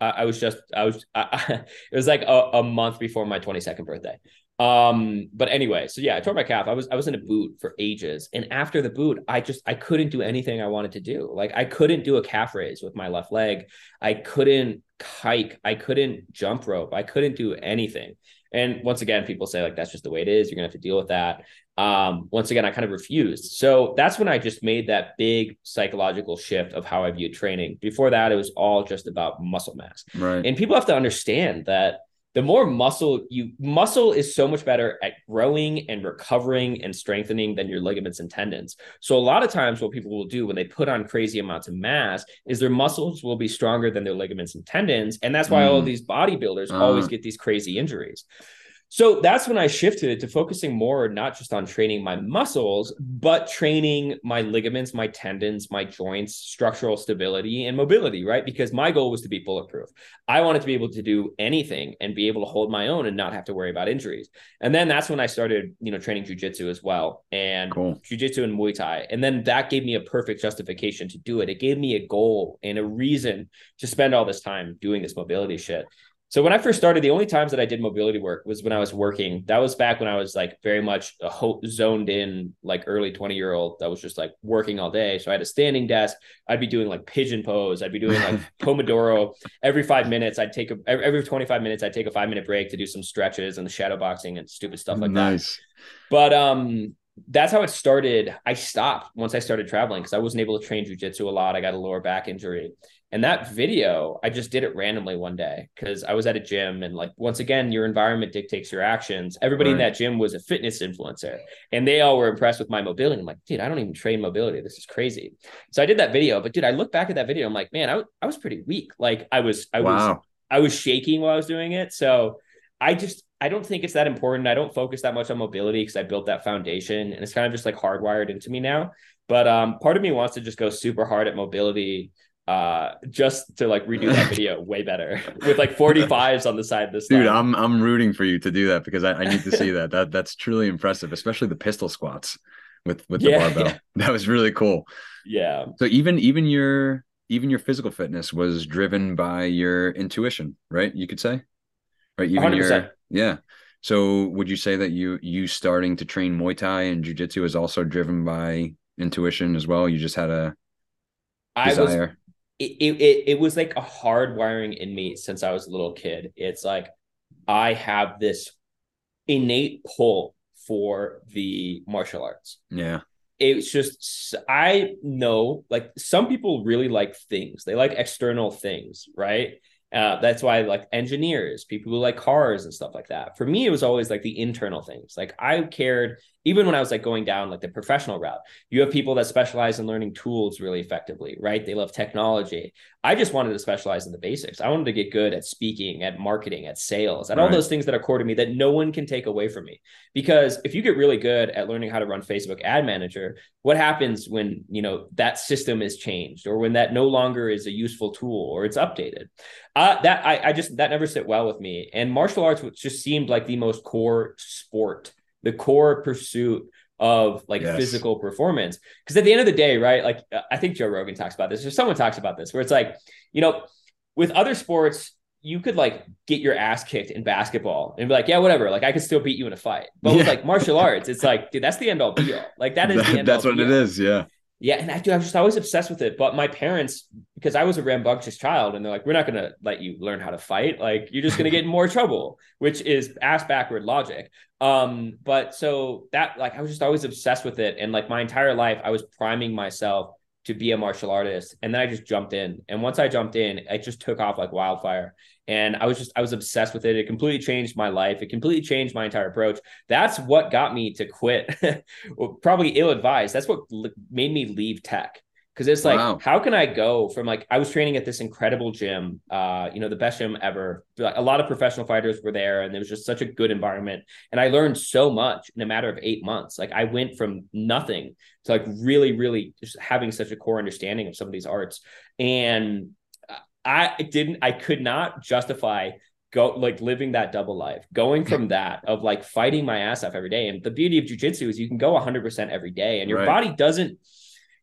I, I was just I was I, it was like a, a month before my 22nd birthday. Um, but anyway, so yeah, I tore my calf. I was I was in a boot for ages, and after the boot, I just I couldn't do anything I wanted to do. Like I couldn't do a calf raise with my left leg. I couldn't hike. I couldn't jump rope. I couldn't do anything. And once again, people say like that's just the way it is. You're gonna have to deal with that. Um, once again, I kind of refused. So that's when I just made that big psychological shift of how I viewed training. Before that, it was all just about muscle mass. Right. And people have to understand that the more muscle you muscle is so much better at growing and recovering and strengthening than your ligaments and tendons. So a lot of times what people will do when they put on crazy amounts of mass is their muscles will be stronger than their ligaments and tendons and that's why mm. all these bodybuilders uh. always get these crazy injuries. So that's when I shifted to focusing more not just on training my muscles, but training my ligaments, my tendons, my joints, structural stability, and mobility, right? Because my goal was to be bulletproof. I wanted to be able to do anything and be able to hold my own and not have to worry about injuries. And then that's when I started, you know, training jujitsu as well and cool. jujitsu and Muay Thai. And then that gave me a perfect justification to do it. It gave me a goal and a reason to spend all this time doing this mobility shit. So when I first started, the only times that I did mobility work was when I was working. That was back when I was like very much a ho- zoned in, like early 20 year old that was just like working all day. So I had a standing desk. I'd be doing like pigeon pose. I'd be doing like Pomodoro every five minutes. I'd take a, every 25 minutes, I'd take a five minute break to do some stretches and the shadow boxing and stupid stuff like nice. that. But, um, that's how it started. I stopped once I started traveling because I wasn't able to train jujitsu a lot. I got a lower back injury. And that video, I just did it randomly one day because I was at a gym and like once again, your environment dictates your actions. Everybody right. in that gym was a fitness influencer and they all were impressed with my mobility. I'm like, dude, I don't even train mobility. This is crazy. So I did that video, but dude, I look back at that video. I'm like, man, I, I was pretty weak. Like I was, I wow. was, I was shaking while I was doing it. So I just, I don't think it's that important. I don't focus that much on mobility because I built that foundation and it's kind of just like hardwired into me now. But um, part of me wants to just go super hard at mobility uh just to like redo that video way better with like 45s on the side this dude i'm i'm rooting for you to do that because i, I need to see that. That that's truly impressive especially the pistol squats with with the yeah, barbell. yeah. that was really cool. Yeah. So even even your even your physical fitness was driven by your intuition right? You could say right? Even 100%. your yeah. So would you say that you you starting to train muay thai and jiu-jitsu is also driven by intuition as well? You just had a desire. I was it, it, it was like a hard wiring in me since I was a little kid. It's like I have this innate pull for the martial arts. Yeah. It's just I know like some people really like things. They like external things, right? Uh, that's why like engineers, people who like cars and stuff like that. For me, it was always like the internal things. Like I cared even when I was like going down like the professional route, you have people that specialize in learning tools really effectively, right? They love technology. I just wanted to specialize in the basics. I wanted to get good at speaking, at marketing, at sales, at all those things that are core to me that no one can take away from me. Because if you get really good at learning how to run Facebook ad manager, what happens when, you know, that system is changed or when that no longer is a useful tool or it's updated? Uh, that I, I just that never sit well with me. And martial arts just seemed like the most core sport the core pursuit of like yes. physical performance. Because at the end of the day, right? Like I think Joe Rogan talks about this, or someone talks about this, where it's like, you know, with other sports, you could like get your ass kicked in basketball and be like, yeah, whatever. Like I could still beat you in a fight. But yeah. with like martial arts, it's like, dude, that's the end all be all. Like that is that, the end That's what it is. Yeah. Yeah, and I do. I was just always obsessed with it. But my parents, because I was a rambunctious child, and they're like, "We're not going to let you learn how to fight. Like, you're just going to get in more trouble," which is ass backward logic. Um, but so that, like, I was just always obsessed with it, and like my entire life, I was priming myself to be a martial artist, and then I just jumped in. And once I jumped in, it just took off like wildfire and I was just I was obsessed with it. It completely changed my life. It completely changed my entire approach. That's what got me to quit. probably ill advised. That's what made me leave tech because it's like wow. how can I go from like I was training at this incredible gym, uh, you know, the best gym ever. A lot of professional fighters were there, and it was just such a good environment. And I learned so much in a matter of eight months. Like I went from nothing to like really, really just having such a core understanding of some of these arts. And I didn't, I could not justify go like living that double life, going from that of like fighting my ass off every day. And the beauty of jujitsu is you can go 100% every day, and your right. body doesn't,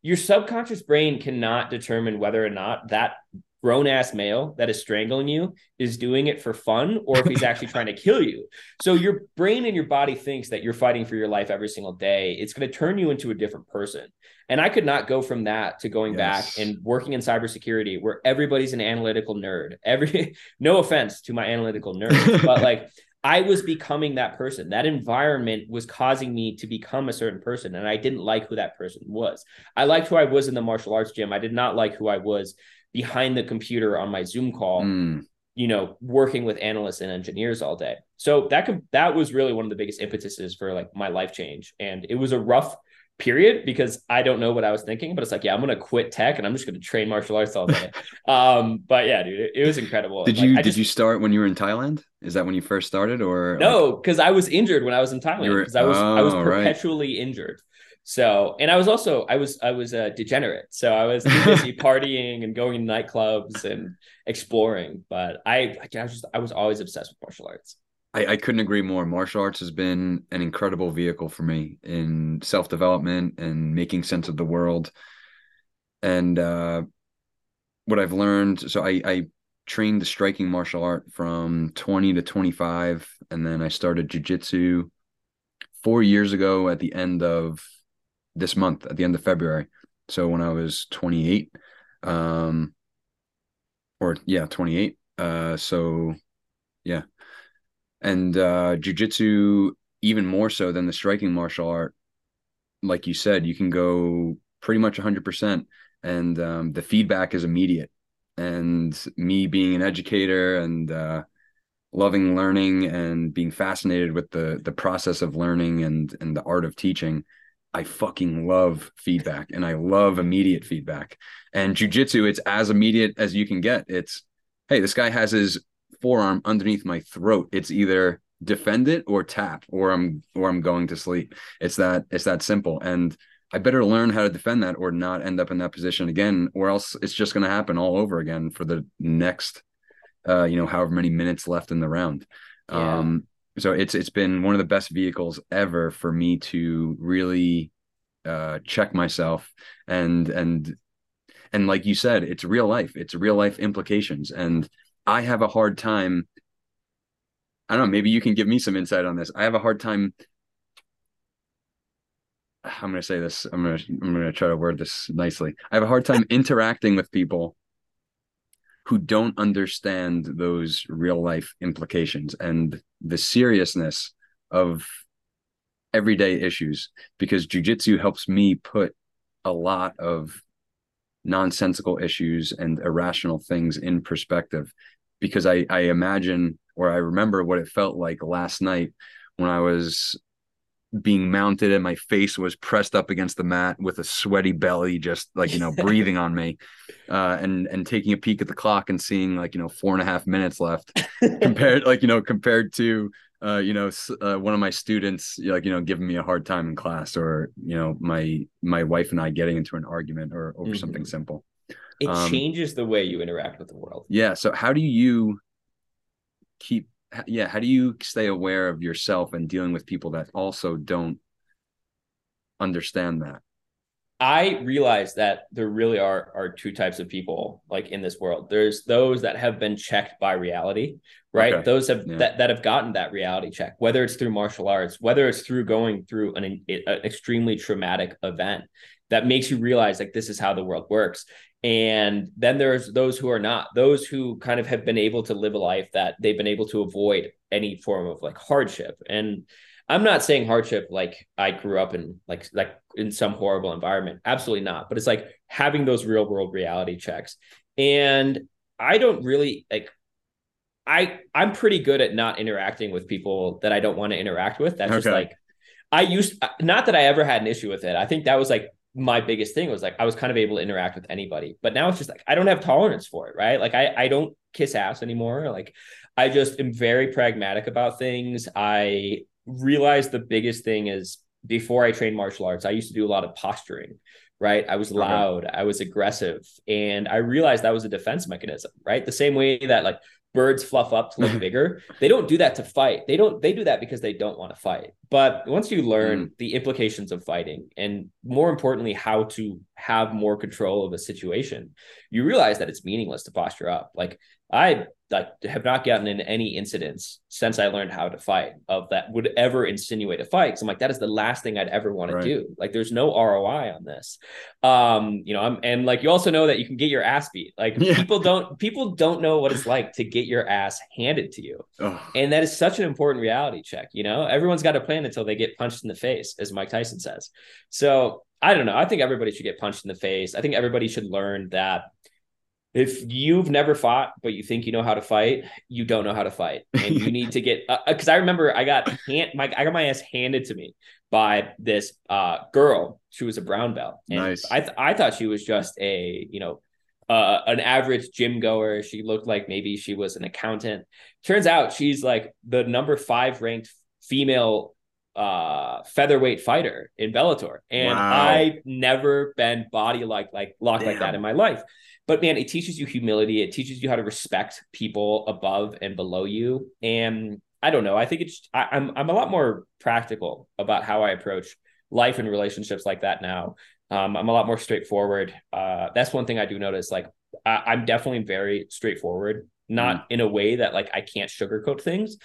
your subconscious brain cannot determine whether or not that grown ass male that is strangling you is doing it for fun or if he's actually trying to kill you. So your brain and your body thinks that you're fighting for your life every single day. It's going to turn you into a different person. And I could not go from that to going yes. back and working in cybersecurity where everybody's an analytical nerd. Every no offense to my analytical nerd, but like I was becoming that person. That environment was causing me to become a certain person, and I didn't like who that person was. I liked who I was in the martial arts gym. I did not like who I was behind the computer on my Zoom call, mm. you know, working with analysts and engineers all day. So that could, that was really one of the biggest impetuses for like my life change. And it was a rough period because I don't know what I was thinking, but it's like, yeah, I'm gonna quit tech and I'm just gonna train martial arts all day. um, but yeah, dude, it, it was incredible. Did you did you start when you were in Thailand? Is that when you first started, or no? Because. I was injured when I was in Thailand. Because I was oh, I was perpetually right. injured. So, and I was also I was I was a degenerate. So I was busy partying and going to nightclubs and exploring. But I I was just I was always obsessed with martial arts. I, I couldn't agree more. Martial arts has been an incredible vehicle for me in self development and making sense of the world. And uh, what I've learned, so I, I trained the striking martial art from 20 to 25, and then I started jujitsu four years ago at the end of this month at the end of February. So when I was 28, um, or yeah, 28. Uh, so yeah, and uh, jujitsu even more so than the striking martial art. Like you said, you can go pretty much 100%, and um, the feedback is immediate. And me being an educator and uh, loving learning and being fascinated with the the process of learning and and the art of teaching I fucking love feedback and I love immediate feedback. And jujitsu, it's as immediate as you can get. It's, hey, this guy has his forearm underneath my throat. It's either defend it or tap or I'm or I'm going to sleep. It's that it's that simple. And I better learn how to defend that or not end up in that position again, or else it's just gonna happen all over again for the next uh, you know, however many minutes left in the round. Yeah. Um, so it's it's been one of the best vehicles ever for me to really uh, check myself and and and like you said it's real life it's real life implications and i have a hard time i don't know maybe you can give me some insight on this. I have a hard time i'm going to say this i'm going to i'm going to try to word this nicely. I have a hard time interacting with people who don't understand those real life implications and the seriousness of everyday issues because jujitsu helps me put a lot of nonsensical issues and irrational things in perspective because I, I imagine or I remember what it felt like last night when I was being mounted and my face was pressed up against the mat with a sweaty belly just like you know breathing on me uh, and and taking a peek at the clock and seeing like you know four and a half minutes left compared like you know compared to uh, you know uh, one of my students like you know giving me a hard time in class or you know my my wife and i getting into an argument or over mm-hmm. something simple it um, changes the way you interact with the world yeah so how do you keep yeah how do you stay aware of yourself and dealing with people that also don't understand that i realize that there really are are two types of people like in this world there's those that have been checked by reality right okay. those have yeah. that, that have gotten that reality check whether it's through martial arts whether it's through going through an, an extremely traumatic event that makes you realize like this is how the world works and then there's those who are not, those who kind of have been able to live a life that they've been able to avoid any form of like hardship. And I'm not saying hardship like I grew up in like like in some horrible environment. Absolutely not. But it's like having those real world reality checks. And I don't really like I I'm pretty good at not interacting with people that I don't want to interact with. That's okay. just like I used not that I ever had an issue with it. I think that was like my biggest thing was like I was kind of able to interact with anybody. But now it's just like I don't have tolerance for it, right? Like I I don't kiss ass anymore. Like I just am very pragmatic about things. I realized the biggest thing is before I trained martial arts, I used to do a lot of posturing, right? I was loud. I was aggressive, and I realized that was a defense mechanism, right? The same way that like birds fluff up to look bigger. They don't do that to fight. They don't they do that because they don't want to fight. But once you learn mm. the implications of fighting and more importantly how to have more control of a situation, you realize that it's meaningless to posture up. Like I like have not gotten in any incidents since I learned how to fight of that would ever insinuate a fight. Cause I'm like, that is the last thing I'd ever want right. to do. Like there's no ROI on this. Um, you know, I'm and like you also know that you can get your ass beat. Like yeah. people don't people don't know what it's like to get your ass handed to you. And that is such an important reality check. You know, everyone's got a plan until they get punched in the face, as Mike Tyson says. So I don't know. I think everybody should get punched in the face. I think everybody should learn that if you've never fought but you think you know how to fight you don't know how to fight. And you need to get because uh, uh i remember i got hand my i got my ass handed to me by this uh girl. She was a brown belt. And nice. i th- i thought she was just a you know uh, an average gym goer. She looked like maybe she was an accountant. Turns out she's like the number five ranked female uh featherweight fighter in Bellator and wow. I've never been body like like locked Damn. like that in my life but man, it teaches you humility. It teaches you how to respect people above and below you. And I don't know. I think it's I, I'm I'm a lot more practical about how I approach life and relationships like that now. Um, I'm a lot more straightforward. Uh, that's one thing I do notice. Like I, am definitely very straightforward, not mm. in a way that like I can't sugarcoat things,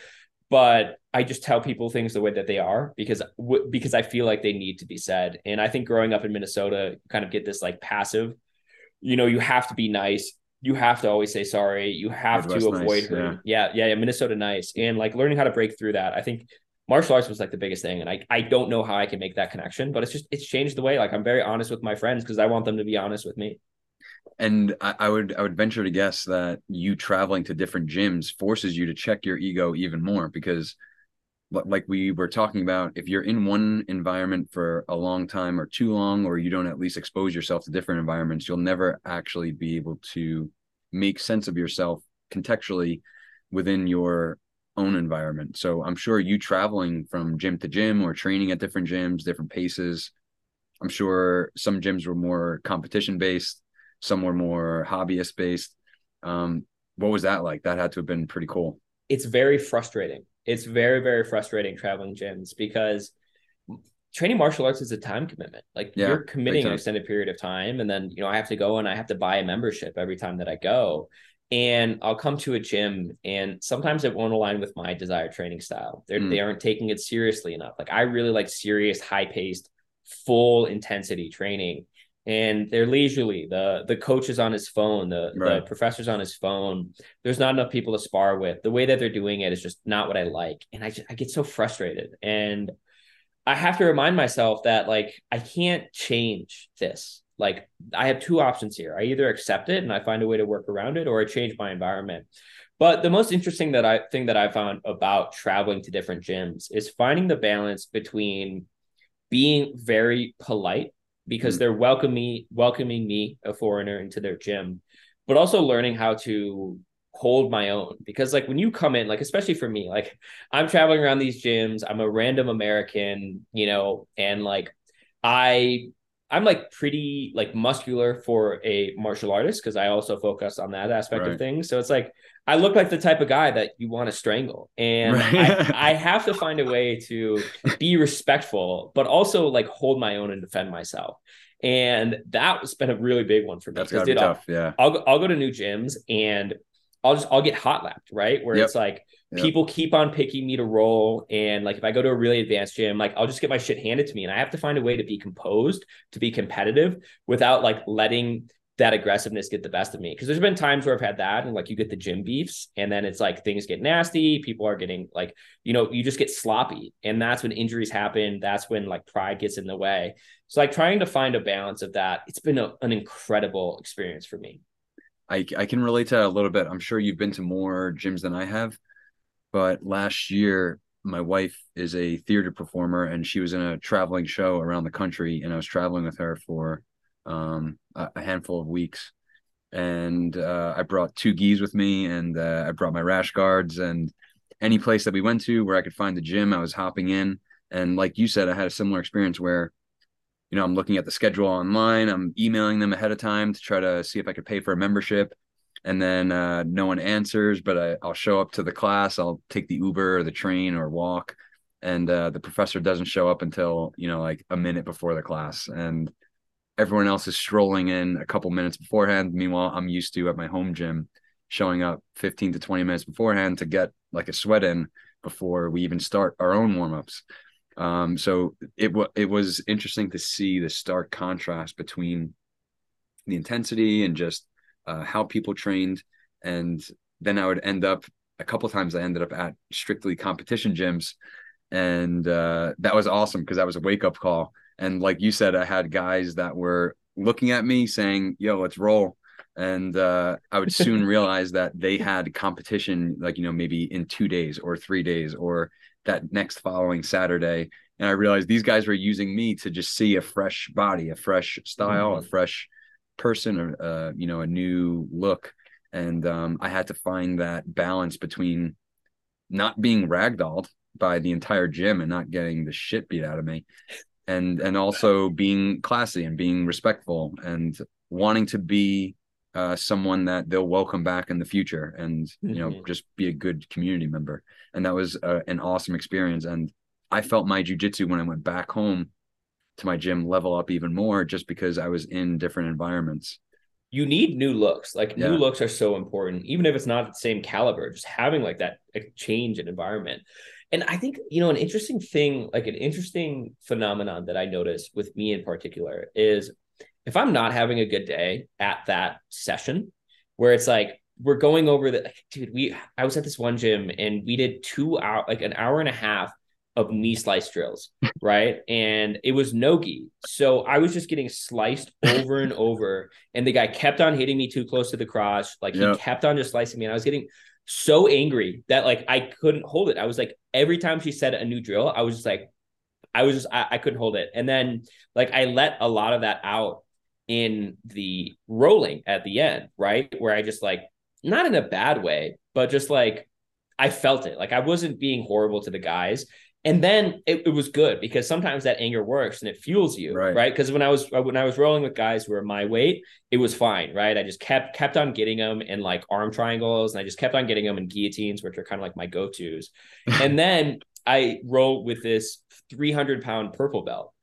but I just tell people things the way that they are because w- because I feel like they need to be said. And I think growing up in Minnesota, kind of get this like passive you know, you have to be nice. You have to always say sorry. You have Midwest to avoid nice, her. Yeah. yeah, yeah, Minnesota nice. And like learning how to break through that. I think martial arts was like the biggest thing. And I, I don't know how I can make that connection, but it's just it's changed the way. Like I'm very honest with my friends because I want them to be honest with me. And I, I would I would venture to guess that you traveling to different gyms forces you to check your ego even more because like we were talking about, if you're in one environment for a long time or too long, or you don't at least expose yourself to different environments, you'll never actually be able to make sense of yourself contextually within your own environment. So I'm sure you traveling from gym to gym or training at different gyms, different paces. I'm sure some gyms were more competition based, some were more hobbyist based. Um, what was that like? That had to have been pretty cool. It's very frustrating it's very very frustrating traveling gyms because training martial arts is a time commitment. Like yeah, you're committing an extended period of time, and then you know I have to go and I have to buy a membership every time that I go. And I'll come to a gym, and sometimes it won't align with my desired training style. They're, mm. They aren't taking it seriously enough. Like I really like serious, high paced, full intensity training and they're leisurely. The the coach is on his phone, the, right. the professor's on his phone. There's not enough people to spar with. The way that they're doing it is just not what I like. And I just, I get so frustrated. And I have to remind myself that like I can't change this. Like I have two options here. I either accept it and I find a way to work around it or I change my environment. But the most interesting that I thing that I found about traveling to different gyms is finding the balance between being very polite because mm. they're welcoming welcoming me, a foreigner, into their gym, but also learning how to hold my own because like when you come in like especially for me like i'm traveling around these gyms i'm a random american you know and like i i'm like pretty like muscular for a martial artist because i also focus on that aspect right. of things so it's like i look like the type of guy that you want to strangle and right. I, I have to find a way to be respectful but also like hold my own and defend myself and that's been a really big one for me. That's gotta be tough. I'll, yeah. I'll I'll go to new gyms and I'll just I'll get hot lapped, right? Where yep. it's like yep. people keep on picking me to roll. And like if I go to a really advanced gym, like I'll just get my shit handed to me. And I have to find a way to be composed, to be competitive without like letting that aggressiveness get the best of me. Cause there's been times where I've had that and like you get the gym beefs and then it's like things get nasty. People are getting like, you know, you just get sloppy. And that's when injuries happen. That's when like pride gets in the way. So like trying to find a balance of that, it's been a, an incredible experience for me. I, I can relate to that a little bit. I'm sure you've been to more gyms than I have, but last year my wife is a theater performer and she was in a traveling show around the country and I was traveling with her for um, a, handful of weeks. And uh, I brought two gis with me and uh, I brought my rash guards and any place that we went to where I could find a gym, I was hopping in. And like you said, I had a similar experience where you know, I'm looking at the schedule online. I'm emailing them ahead of time to try to see if I could pay for a membership. And then uh, no one answers, but I, I'll show up to the class. I'll take the Uber or the train or walk. And uh, the professor doesn't show up until, you know, like a minute before the class. And everyone else is strolling in a couple minutes beforehand. Meanwhile, I'm used to at my home gym showing up 15 to 20 minutes beforehand to get like a sweat in before we even start our own warm ups. Um, so it w- it was interesting to see the stark contrast between the intensity and just uh, how people trained, and then I would end up a couple times. I ended up at strictly competition gyms, and uh, that was awesome because that was a wake up call. And like you said, I had guys that were looking at me saying, "Yo, let's roll." and uh, I would soon realize that they had competition, like you know, maybe in two days or three days, or that next following Saturday. And I realized these guys were using me to just see a fresh body, a fresh style, mm-hmm. a fresh person, or uh, you know, a new look. And um, I had to find that balance between not being ragdolled by the entire gym and not getting the shit beat out of me, and and also being classy and being respectful and wanting to be uh, someone that they'll welcome back in the future and you know mm-hmm. just be a good community member. And that was uh, an awesome experience. And i felt my jujitsu when i went back home to my gym level up even more just because i was in different environments. You need new looks. Like yeah. new looks are so important even if it's not the same caliber just having like that change in environment and i think you know an interesting thing like an interesting phenomenon that i noticed with me in particular is if I'm not having a good day at that session where it's like we're going over the dude, we I was at this one gym and we did two hour like an hour and a half of knee slice drills, right? And it was nogi. So I was just getting sliced over and over. And the guy kept on hitting me too close to the crotch. Like yep. he kept on just slicing me. And I was getting so angry that like I couldn't hold it. I was like, every time she said a new drill, I was just like, I was just I, I couldn't hold it. And then like I let a lot of that out in the rolling at the end, right? Where I just like, not in a bad way, but just like I felt it. Like I wasn't being horrible to the guys. And then it, it was good because sometimes that anger works and it fuels you, right? Because right? when I was when I was rolling with guys who were my weight, it was fine, right? I just kept kept on getting them in like arm triangles, and I just kept on getting them in guillotines, which are kind of like my go tos. and then I rolled with this 300 pound purple belt,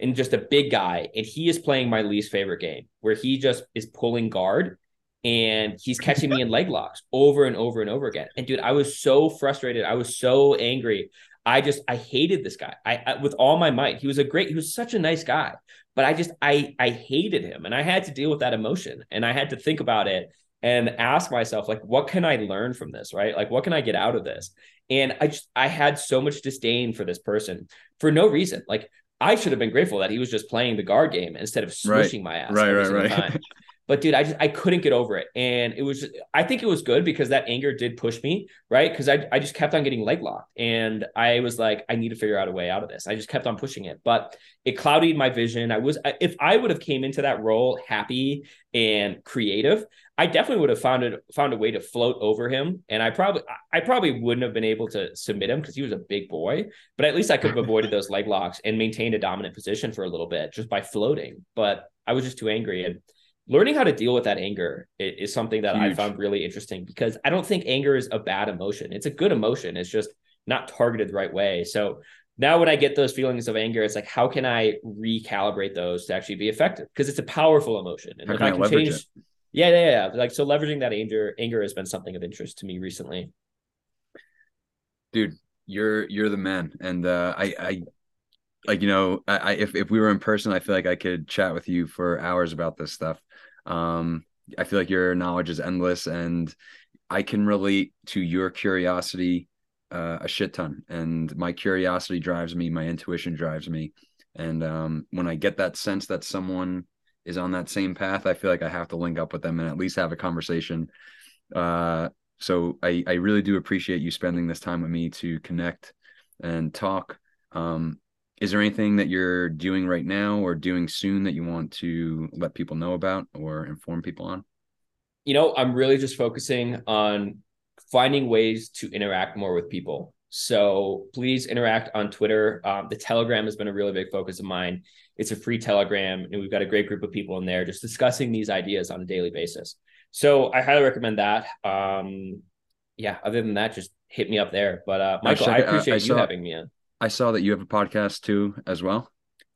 and just a big guy. And he is playing my least favorite game where he just is pulling guard and he's catching me in leg locks over and over and over again. And dude, I was so frustrated. I was so angry. I just I hated this guy. I, I, with all my might. He was a great. He was such a nice guy, but I just I I hated him, and I had to deal with that emotion, and I had to think about it and ask myself like, what can I learn from this? Right? Like, what can I get out of this? And I just I had so much disdain for this person for no reason. Like I should have been grateful that he was just playing the guard game instead of swishing right. my ass. Right, right, right. But dude, I just I couldn't get over it. And it was I think it was good because that anger did push me, right? Because I, I just kept on getting leg locked. And I was like, I need to figure out a way out of this. I just kept on pushing it. But it clouded my vision. I was if I would have came into that roll happy and creative, I definitely would have found it found a way to float over him. And I probably I probably wouldn't have been able to submit him because he was a big boy, but at least I could have avoided those leg locks and maintained a dominant position for a little bit just by floating. But I was just too angry. And learning how to deal with that anger is something that Huge. I found really interesting because I don't think anger is a bad emotion. It's a good emotion. It's just not targeted the right way. So now when I get those feelings of anger, it's like, how can I recalibrate those to actually be effective? Because it's a powerful emotion. And how if I can change, it? yeah, yeah, yeah. Like, so leveraging that anger, anger has been something of interest to me recently. Dude, you're, you're the man. And, uh, I, I, like, you know, I, if, if we were in person, I feel like I could chat with you for hours about this stuff. Um, I feel like your knowledge is endless and I can relate to your curiosity uh, a shit ton. And my curiosity drives me, my intuition drives me. And um, when I get that sense that someone is on that same path, I feel like I have to link up with them and at least have a conversation. Uh, so I, I really do appreciate you spending this time with me to connect and talk. Um, is there anything that you're doing right now or doing soon that you want to let people know about or inform people on? You know, I'm really just focusing on finding ways to interact more with people. So please interact on Twitter. Um, the Telegram has been a really big focus of mine. It's a free Telegram, and we've got a great group of people in there just discussing these ideas on a daily basis. So I highly recommend that. Um, yeah, other than that, just hit me up there. But uh, Michael, I, I appreciate I, I you saw, having me in. I saw that you have a podcast too, as well.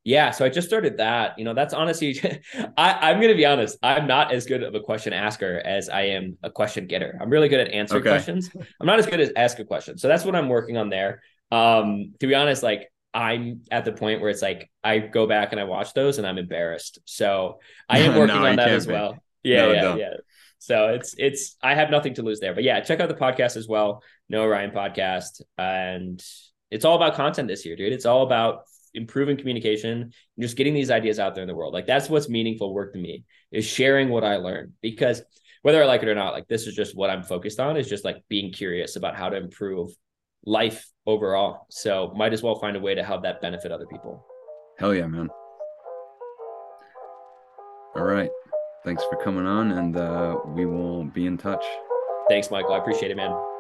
Yeah, so I just started that. You know, that's honestly, I, I'm going to be honest. I'm not as good of a question asker as I am a question getter. I'm really good at answering okay. questions. I'm not as good as ask a question. So that's what I'm working on there. Um, to be honest, like I'm at the point where it's like I go back and I watch those and I'm embarrassed. So I am working no, on that as be. well. Yeah, no, yeah, don't. yeah. So it's it's I have nothing to lose there. But yeah, check out the podcast as well. Noah Ryan podcast. And it's all about content this year, dude. It's all about improving communication and just getting these ideas out there in the world. Like that's what's meaningful work to me is sharing what I learned because whether I like it or not, like this is just what I'm focused on is just like being curious about how to improve life overall. So might as well find a way to help that benefit other people. Hell yeah, man. All right. Thanks for coming on and uh, we will be in touch. Thanks, Michael. I appreciate it, man.